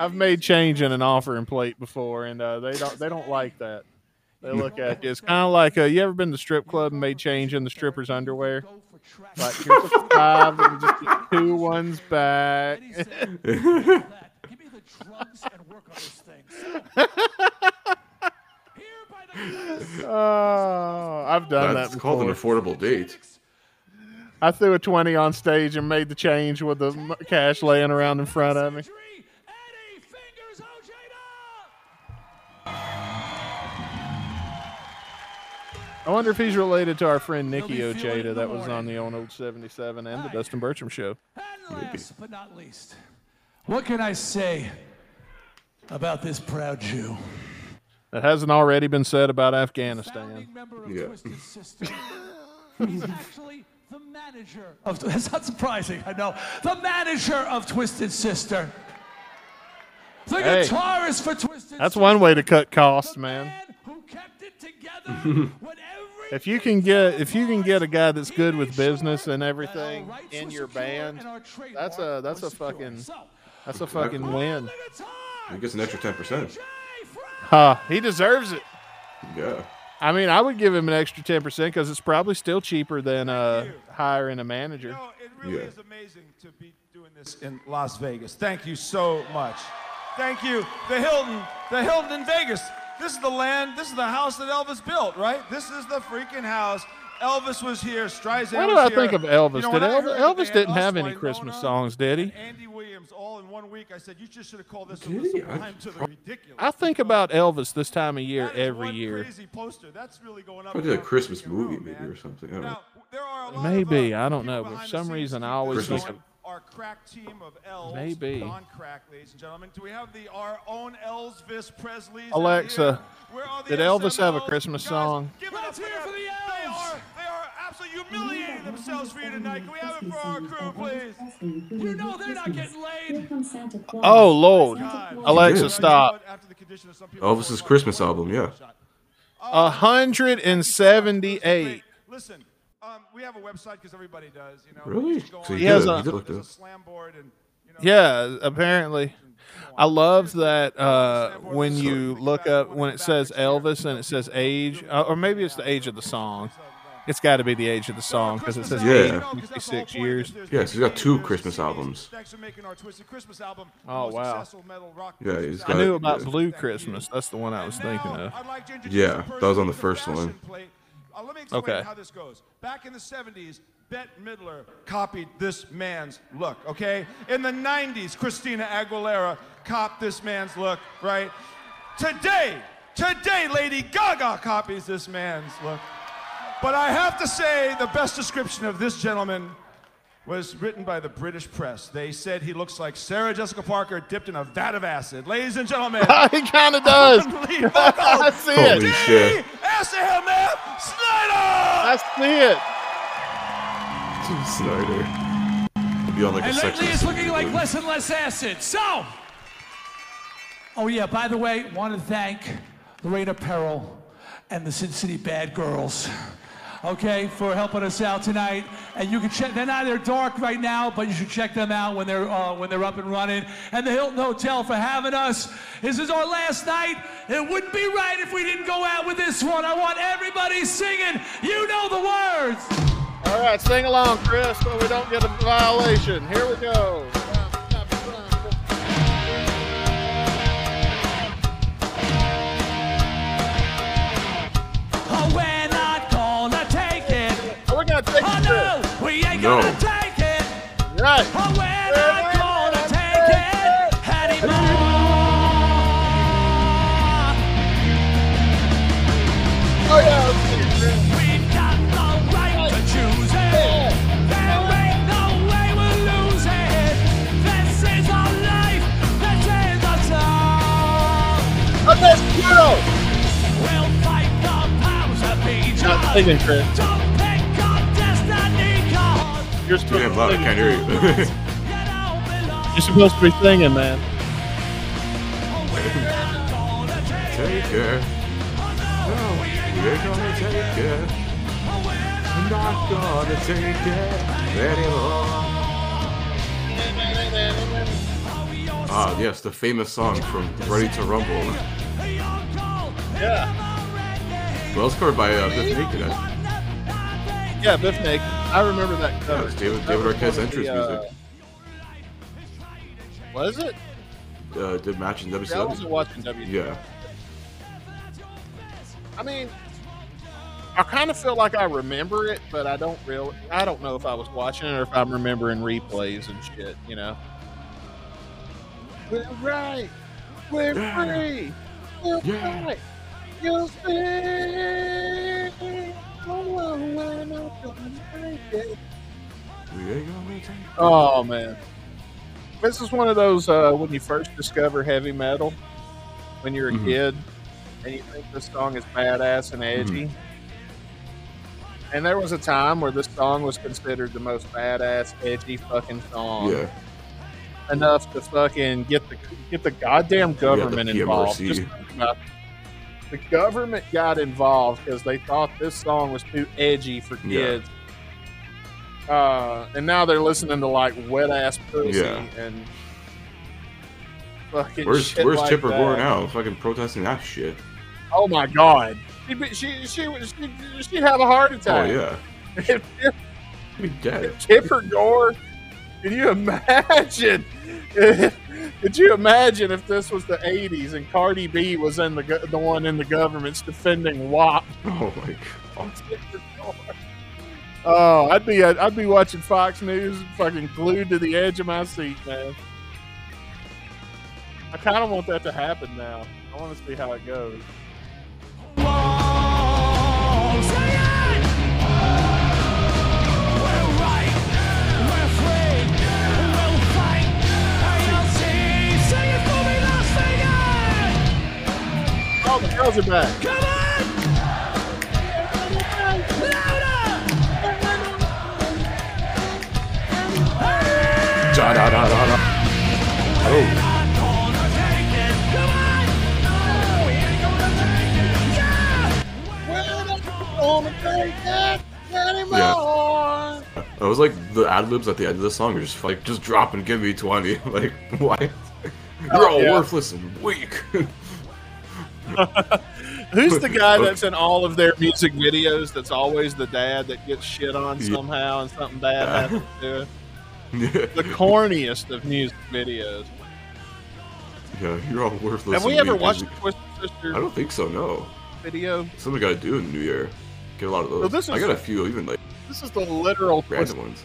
I've made change in an offering plate before, and uh, they don't they don't like that. They look at you. It's kind of like uh, you ever been to the strip club and made change in the stripper's underwear? Like here's a five and just get two ones back. oh, I've done That's that. called an affordable date. I threw a twenty on stage and made the change with the cash laying around in front of me. I wonder if he's related to our friend Nikki Ojeda that was on the on old seventy seven and the Dustin Bertram show. Last but not least, what can I say about this proud Jew? That hasn't already been said about Afghanistan. Yeah. He's actually the manager of. That's not surprising. I know the manager of Twisted Sister. The Hey, guitarist for Twisted That's one way to cut costs, man. If you can get if you can get a guy that's good with business and everything in your band, that's a that's a fucking that's a fucking win. He gets an extra ten percent. Huh, he deserves it. Yeah. I mean, I would give him an extra ten percent because it's probably still cheaper than uh, hiring a manager. It really is amazing to be doing this in Las Vegas. Thank you so much. Thank you. The Hilton, the Hilton in Vegas. This is the land, this is the house that Elvis built, right? This is the freaking house. Elvis was here, Streisand What did was I here. think of Elvis? You know, did Elvis, Elvis they didn't have any Winona, Christmas songs, did he? Andy Williams all in one week. I said, you just should have called this from the sublime to the ridiculous. I think about Elvis this time of year every year. Crazy poster. That's really going up. Probably a Christmas movie, maybe or something. I don't know. Maybe uh, I don't know, but for some reason I always Christmas. think of Our crack team of elves. Maybe. On crack, ladies and gentlemen. Do we have the our own Elvis Presley's? out Alexa. Where are the Did Elvis have a Christmas Guys, song? Give it up for, them. They are, they are absolutely humiliating themselves for you tonight. Can we have it for our crew, please? You know they're not getting laid. Oh Lord, Alexa, stop. Elvis's Christmas album, yeah. A hundred and seventy-eight. Listen, um, we have a website because everybody does. You know, Really? You just go So he He has did, a- he did look there's a slam board and You know, Yeah, apparently. I love that uh, when you look up when it says Elvis and it says age, uh, or maybe it's the age of the song. It's got to be the age of the song because it says Yeah. 86 years. Yes, he's got two Christmas albums. Thanks for making our Twisted Christmas album. the Oh most wow! successful metal rock Yeah, he's I knew about yeah. Blue Christmas. That's the one I was thinking of. I'd like to introduce Yeah, that was on the first one. Uh, let me explain Okay. how this goes. Back in the 70s, Bette Midler copied this man's look, okay? In the 90s, Christina Aguilera copied this man's look, right? Today, today, Lady Gaga copies this man's look. But I have to say, the best description of this gentleman was written by the British press. They said he looks like Sarah Jessica Parker dipped in a vat of acid. Ladies and gentlemen, he kind of does. unbelievable. I see Holy it. shit. SL man Snider! I see it. Snider. Be on like And sex lately it's looking like less and less acid. So, oh yeah, by the way, want to thank Lorena Peril and the Sin City Bad Girls, okay, for helping us out tonight. And you can check, they're not, they're dark right now, but you should check them out when they're, uh, when they're up and running. And the Hilton Hotel for having us. This is our last night. It wouldn't be right if we didn't go out with this one. I want everybody singing. You know the words. All right, sing along, Chris, but we don't get a violation. Here we go. Is our song. Oh, that's Pluto. We'll fight the powers that be. Not singing, Chris. You're supposed Damn to loud, I can't hear you. You're supposed to be singing, man. Take care. No, ain't gonna take care. not gonna take it anymore. Ah, yes, the famous song from Ready to Rumble. Yeah. Well, scored by uh, Bif Naked. Yeah, Bif Naked. I remember that Yeah, cover. it's David, David Arquette's entrance the, uh, music. Was it? Uh, did match in Yeah, I WCW. wasn't watching W. Yeah. I mean, I kind of feel like I remember it, but I don't really. I don't know if I was watching it or if I'm remembering replays and shit. You know. We're right. We're free. We're Yeah. right. You'll see. Oh, we're not gonna make it. We ain't gonna take man, this is one of those uh, when you first discover heavy metal when you're a Mhm. kid, and you think this song is badass and edgy. Mm-hmm. And there was a time where this song was considered the most badass, edgy fucking song. Yeah. Enough to fucking get the get the goddamn government involved. Just think about it. The government got involved because they thought this song was too edgy for Yeah. kids. Uh, and now they're listening to like wet ass pussy Yeah. and fucking Where's shit Where's like that. Gore now? Fucking protesting that shit. Oh my god, she she she she she'd have a heart attack. Oh yeah. If, if, Be dead. Tipper Gore, can you imagine? Could you imagine if this was the '80s and Cardi B was in the the one in the government's defending WAP? Oh my god. Oh, I'd be I'd be watching Fox News, fucking glued to the edge of my seat, man. I kind of want that to happen now. I want to see how it goes. Oh, the girls are back. Da da da da da. Oh. Yeah. It was like the ad libs at the end of the song are just like just drop and give me twenty. Like what? You're all yeah. worthless and weak. Who's the guy that's in all of their music videos that's always the dad that gets shit on somehow and something bad happens to it? The corniest of music videos. yeah, you're all worthless. Have we ever watched the Twisted Sister I don't think so. No. video? Something we gotta do in the new year. Get a lot of those. So I got a few, even like This is the literal random ones.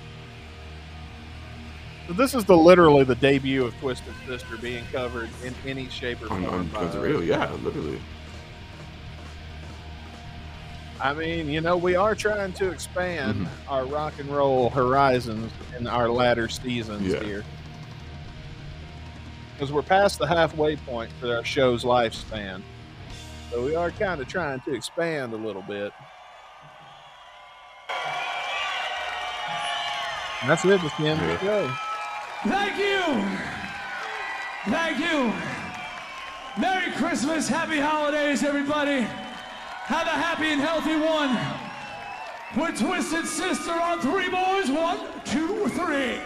This is the literally the debut of Twisted Sister being covered in any shape or form. on by us. Radio, yeah, literally. I mean, you know, we are trying to expand Mm-hmm. our rock and roll horizons in our latter seasons Yeah. here. Because we're past the halfway point for our show's lifespan. So we are kind of trying to expand a little bit. And that's it. That's the end of the show. Thank you. Thank you. Merry Christmas. Happy holidays, everybody. Have a happy and healthy one. Put Twisted Sister on three boys. One, two, three.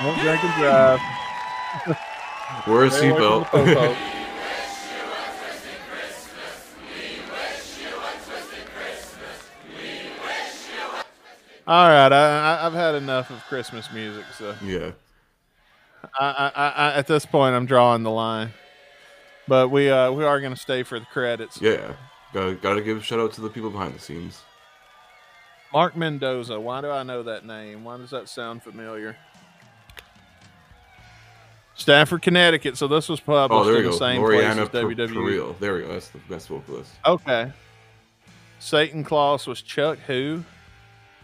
Don't drink and drive. Wear a Stay away from the seatbelt. All right, I, I, I've had enough of Christmas music, so yeah. I, I, I, at this point, I'm drawing the line. But we uh, we are going to stay for the credits. Yeah. Gotta, gotta give a shout out to the people behind the scenes. Mark Mendoza. Why do I know that name? Why does that sound familiar? Stafford, Connecticut. So this was published Oh, there in the go. same place as Per- WWE. Peril. There we go. That's the best vocalist. Okay. Satan Claus was Chuck who?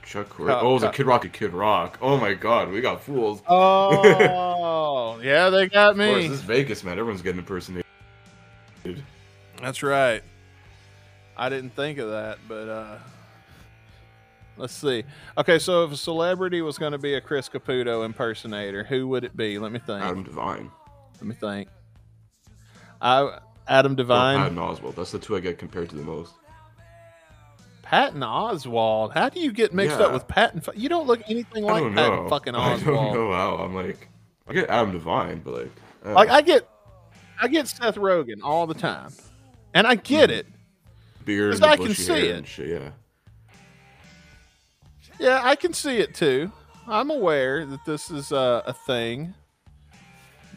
Chuck Co- Correa. Oh, it was a Kid Rock and Kid Rock. Oh my god, we got fools. Oh, yeah, they got Of course, me. this is Vegas, man. Everyone's getting impersonated. That's right. I didn't think of that, but uh let's see. Okay, so if a celebrity was going to be a Chris Caputo impersonator, who would it be? Let me think. Adam Devine. Let me think. I Adam Devine. Patton Oswalt. That's the two I get compared to the most. Patton Oswalt. How do you get mixed up with Patton? You don't look anything I like Patton know. fucking I Oswalt. don't know how. I'm like, I get Adam Devine, but like, uh, Like I get, I get Seth Rogen all the time, and I get it. beard, and I can see it. and shit. Yeah. Yeah, I can see it too. I'm aware that this is uh, a thing,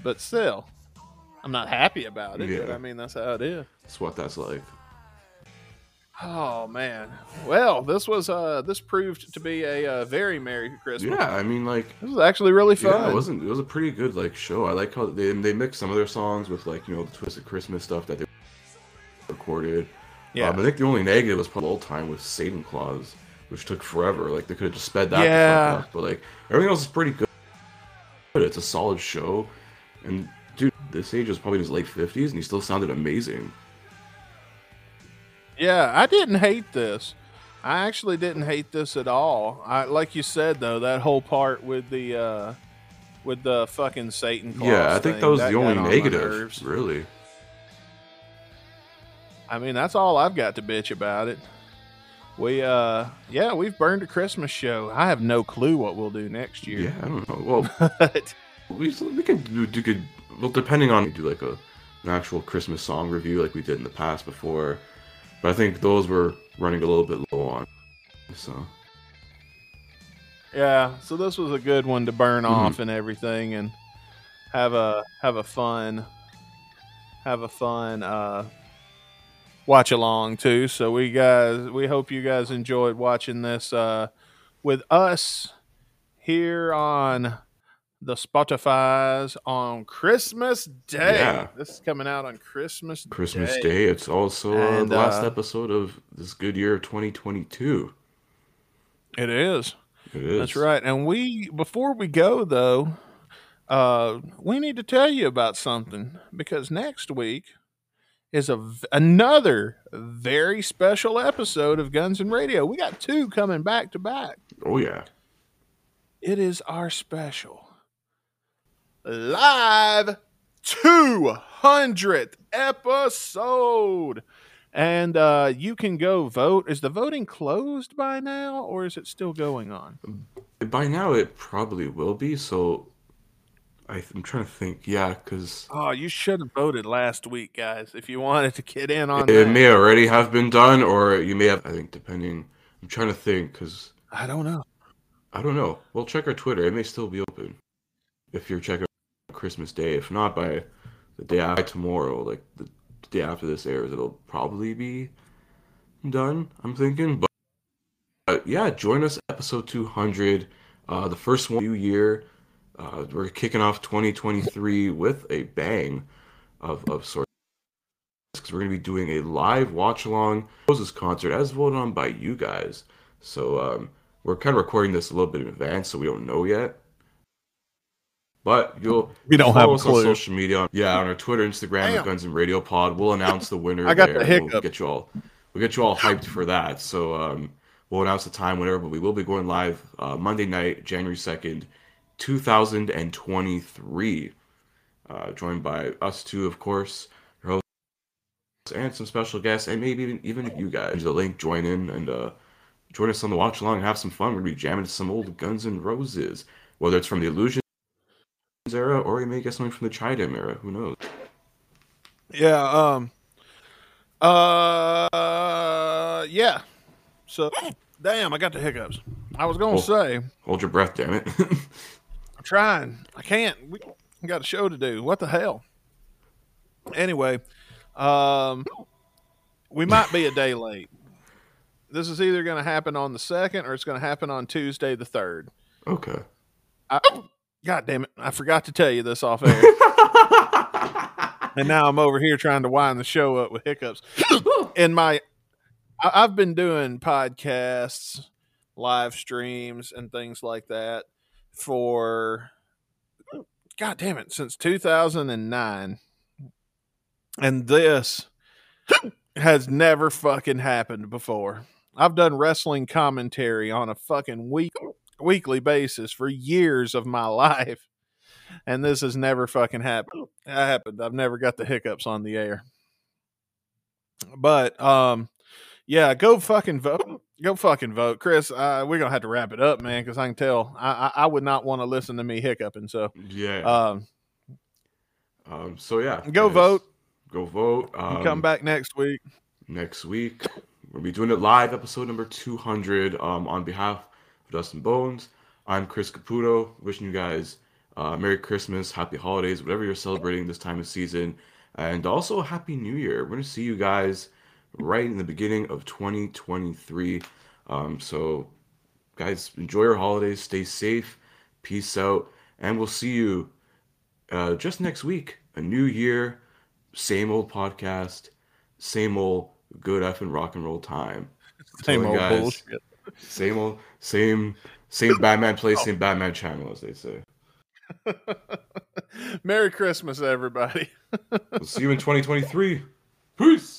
but still, I'm not happy about it. But Yeah. I mean, that's how it is. That's what that's like. Oh man. Well, this was uh this proved to be a uh, very merry Christmas. Yeah, I mean, like This was actually really Yeah, fun. it wasn't. It was a pretty good like show. I like how they they mixed some of their songs with like you know the Twisted Christmas stuff that they recorded. Yeah. Um, I think the only negative was probably old time with Satan Claus, which took forever. Like they could have just sped that. Yeah. up. But like everything else is pretty good. It's a solid show, and dude, this age was probably in his late fifties, and he still sounded amazing. Yeah, I didn't hate this. I actually didn't hate this at all. I like you said though, that whole part with the uh with the fucking Satan yeah, I think thing, that was that the only on negative, really. I mean, that's all I've got to bitch about it. We uh yeah, we've burned a Christmas show. I have no clue what we'll do next year. Yeah, I don't know. Well, we we can do, do good. Well, depending on we do like a an actual Christmas song review like we did in the past before, but I think those were running a little bit low on. So Yeah, so this was a good one to burn Mhm. off and everything and have a have a fun have a fun uh watch along too. So we guys we hope you guys enjoyed watching this uh with us here on the Spotify's on Christmas Day. Yeah. This is coming out on Christmas Christmas Day. It's also uh, the last uh, episode of this good year of 2022. It is. It is. That's right. And we before we go though, uh, we need to tell you about something because next week is a another very special episode of Guns and Radio. We got two coming back to back. Oh yeah. It is our special live 200th episode. And uh, you can go vote. Is the voting closed by now or is it still going on? By now it probably will be. So I, I'm trying to think. Yeah, because Oh, you should have voted last week, guys, if you wanted to get in on it that. may already have been done, or you may have. I think depending. I'm trying to think because I don't know. I don't know. We'll check our Twitter. It may still be open if you're checking Christmas Day. If not, by the day after tomorrow, like the day after this airs, it'll probably be done. I'm thinking, but, yeah, join us episode 200, uh, the first one new year. Uh, we're kicking off 2023 with a bang of of sorts because we're going to be doing a live watch along Moses concert as voted on by you guys. So um, we're kind of recording this a little bit in advance, so we don't know yet. But you'll We don't follow have a us on social media, yeah, on our Twitter, Instagram, Damn. Guns and Radio Pod. We'll announce the winner. I got there. the We'll get you all, we'll get you all hyped for that. So um, we'll announce the time, whatever. But we will be going live uh, Monday night, January second, two thousand and twenty-three. Uh, joined by us two, of course, your hosts, and some special guests, and maybe even even you guys. The link, join in and uh, join us on the watch along and have some fun. We're gonna be jamming to some old Guns and Roses, whether it's from the Illusions era or you may get something from the Chidem era. Who knows? Yeah. Um. Uh. Yeah. So, damn, I got the hiccups. I was gonna Oh. say, Hold your breath, damn it. I'm trying. I can't. We we got a show to do. What the hell? Anyway, um, we might be a day late. This is either going to happen on the second or it's going to happen on Tuesday the third. okay. I, God damn it! I forgot to tell you this off air, and now I'm over here trying to wind the show up with hiccups. and my, I, I've been doing podcasts, live streams, and things like that for, God damn it, since 2009, and this has never fucking happened before. I've done wrestling commentary on a fucking week weekly basis for years of my life. And this has never fucking happened. Happened. I've never got the hiccups on the air. But um yeah, go fucking vote. Go fucking vote, Chris. Uh, we're gonna have to wrap it up, man, because I can tell I, I, I would not want to listen to me hiccuping. So Yeah. um, Um, so yeah, go guys, vote. Go vote. Um, come back next week. next week. We'll be doing it live, episode number 200. Um, on behalf Dustin Bones, I'm Chris Caputo. Wishing you guys uh, Merry Christmas, Happy Holidays, whatever you're celebrating this time of season, and also Happy New Year. We're going to see you guys right in the beginning of 2023. Um, so, guys, enjoy your holidays, stay safe, peace out, and we'll see you uh, just next week. A new year, same old podcast, same old good and rock and roll time. Same old bullshit. Same old, same, same Batman place, same Batman channel, as they say. Merry Christmas, everybody. We'll see you in 2023. Peace.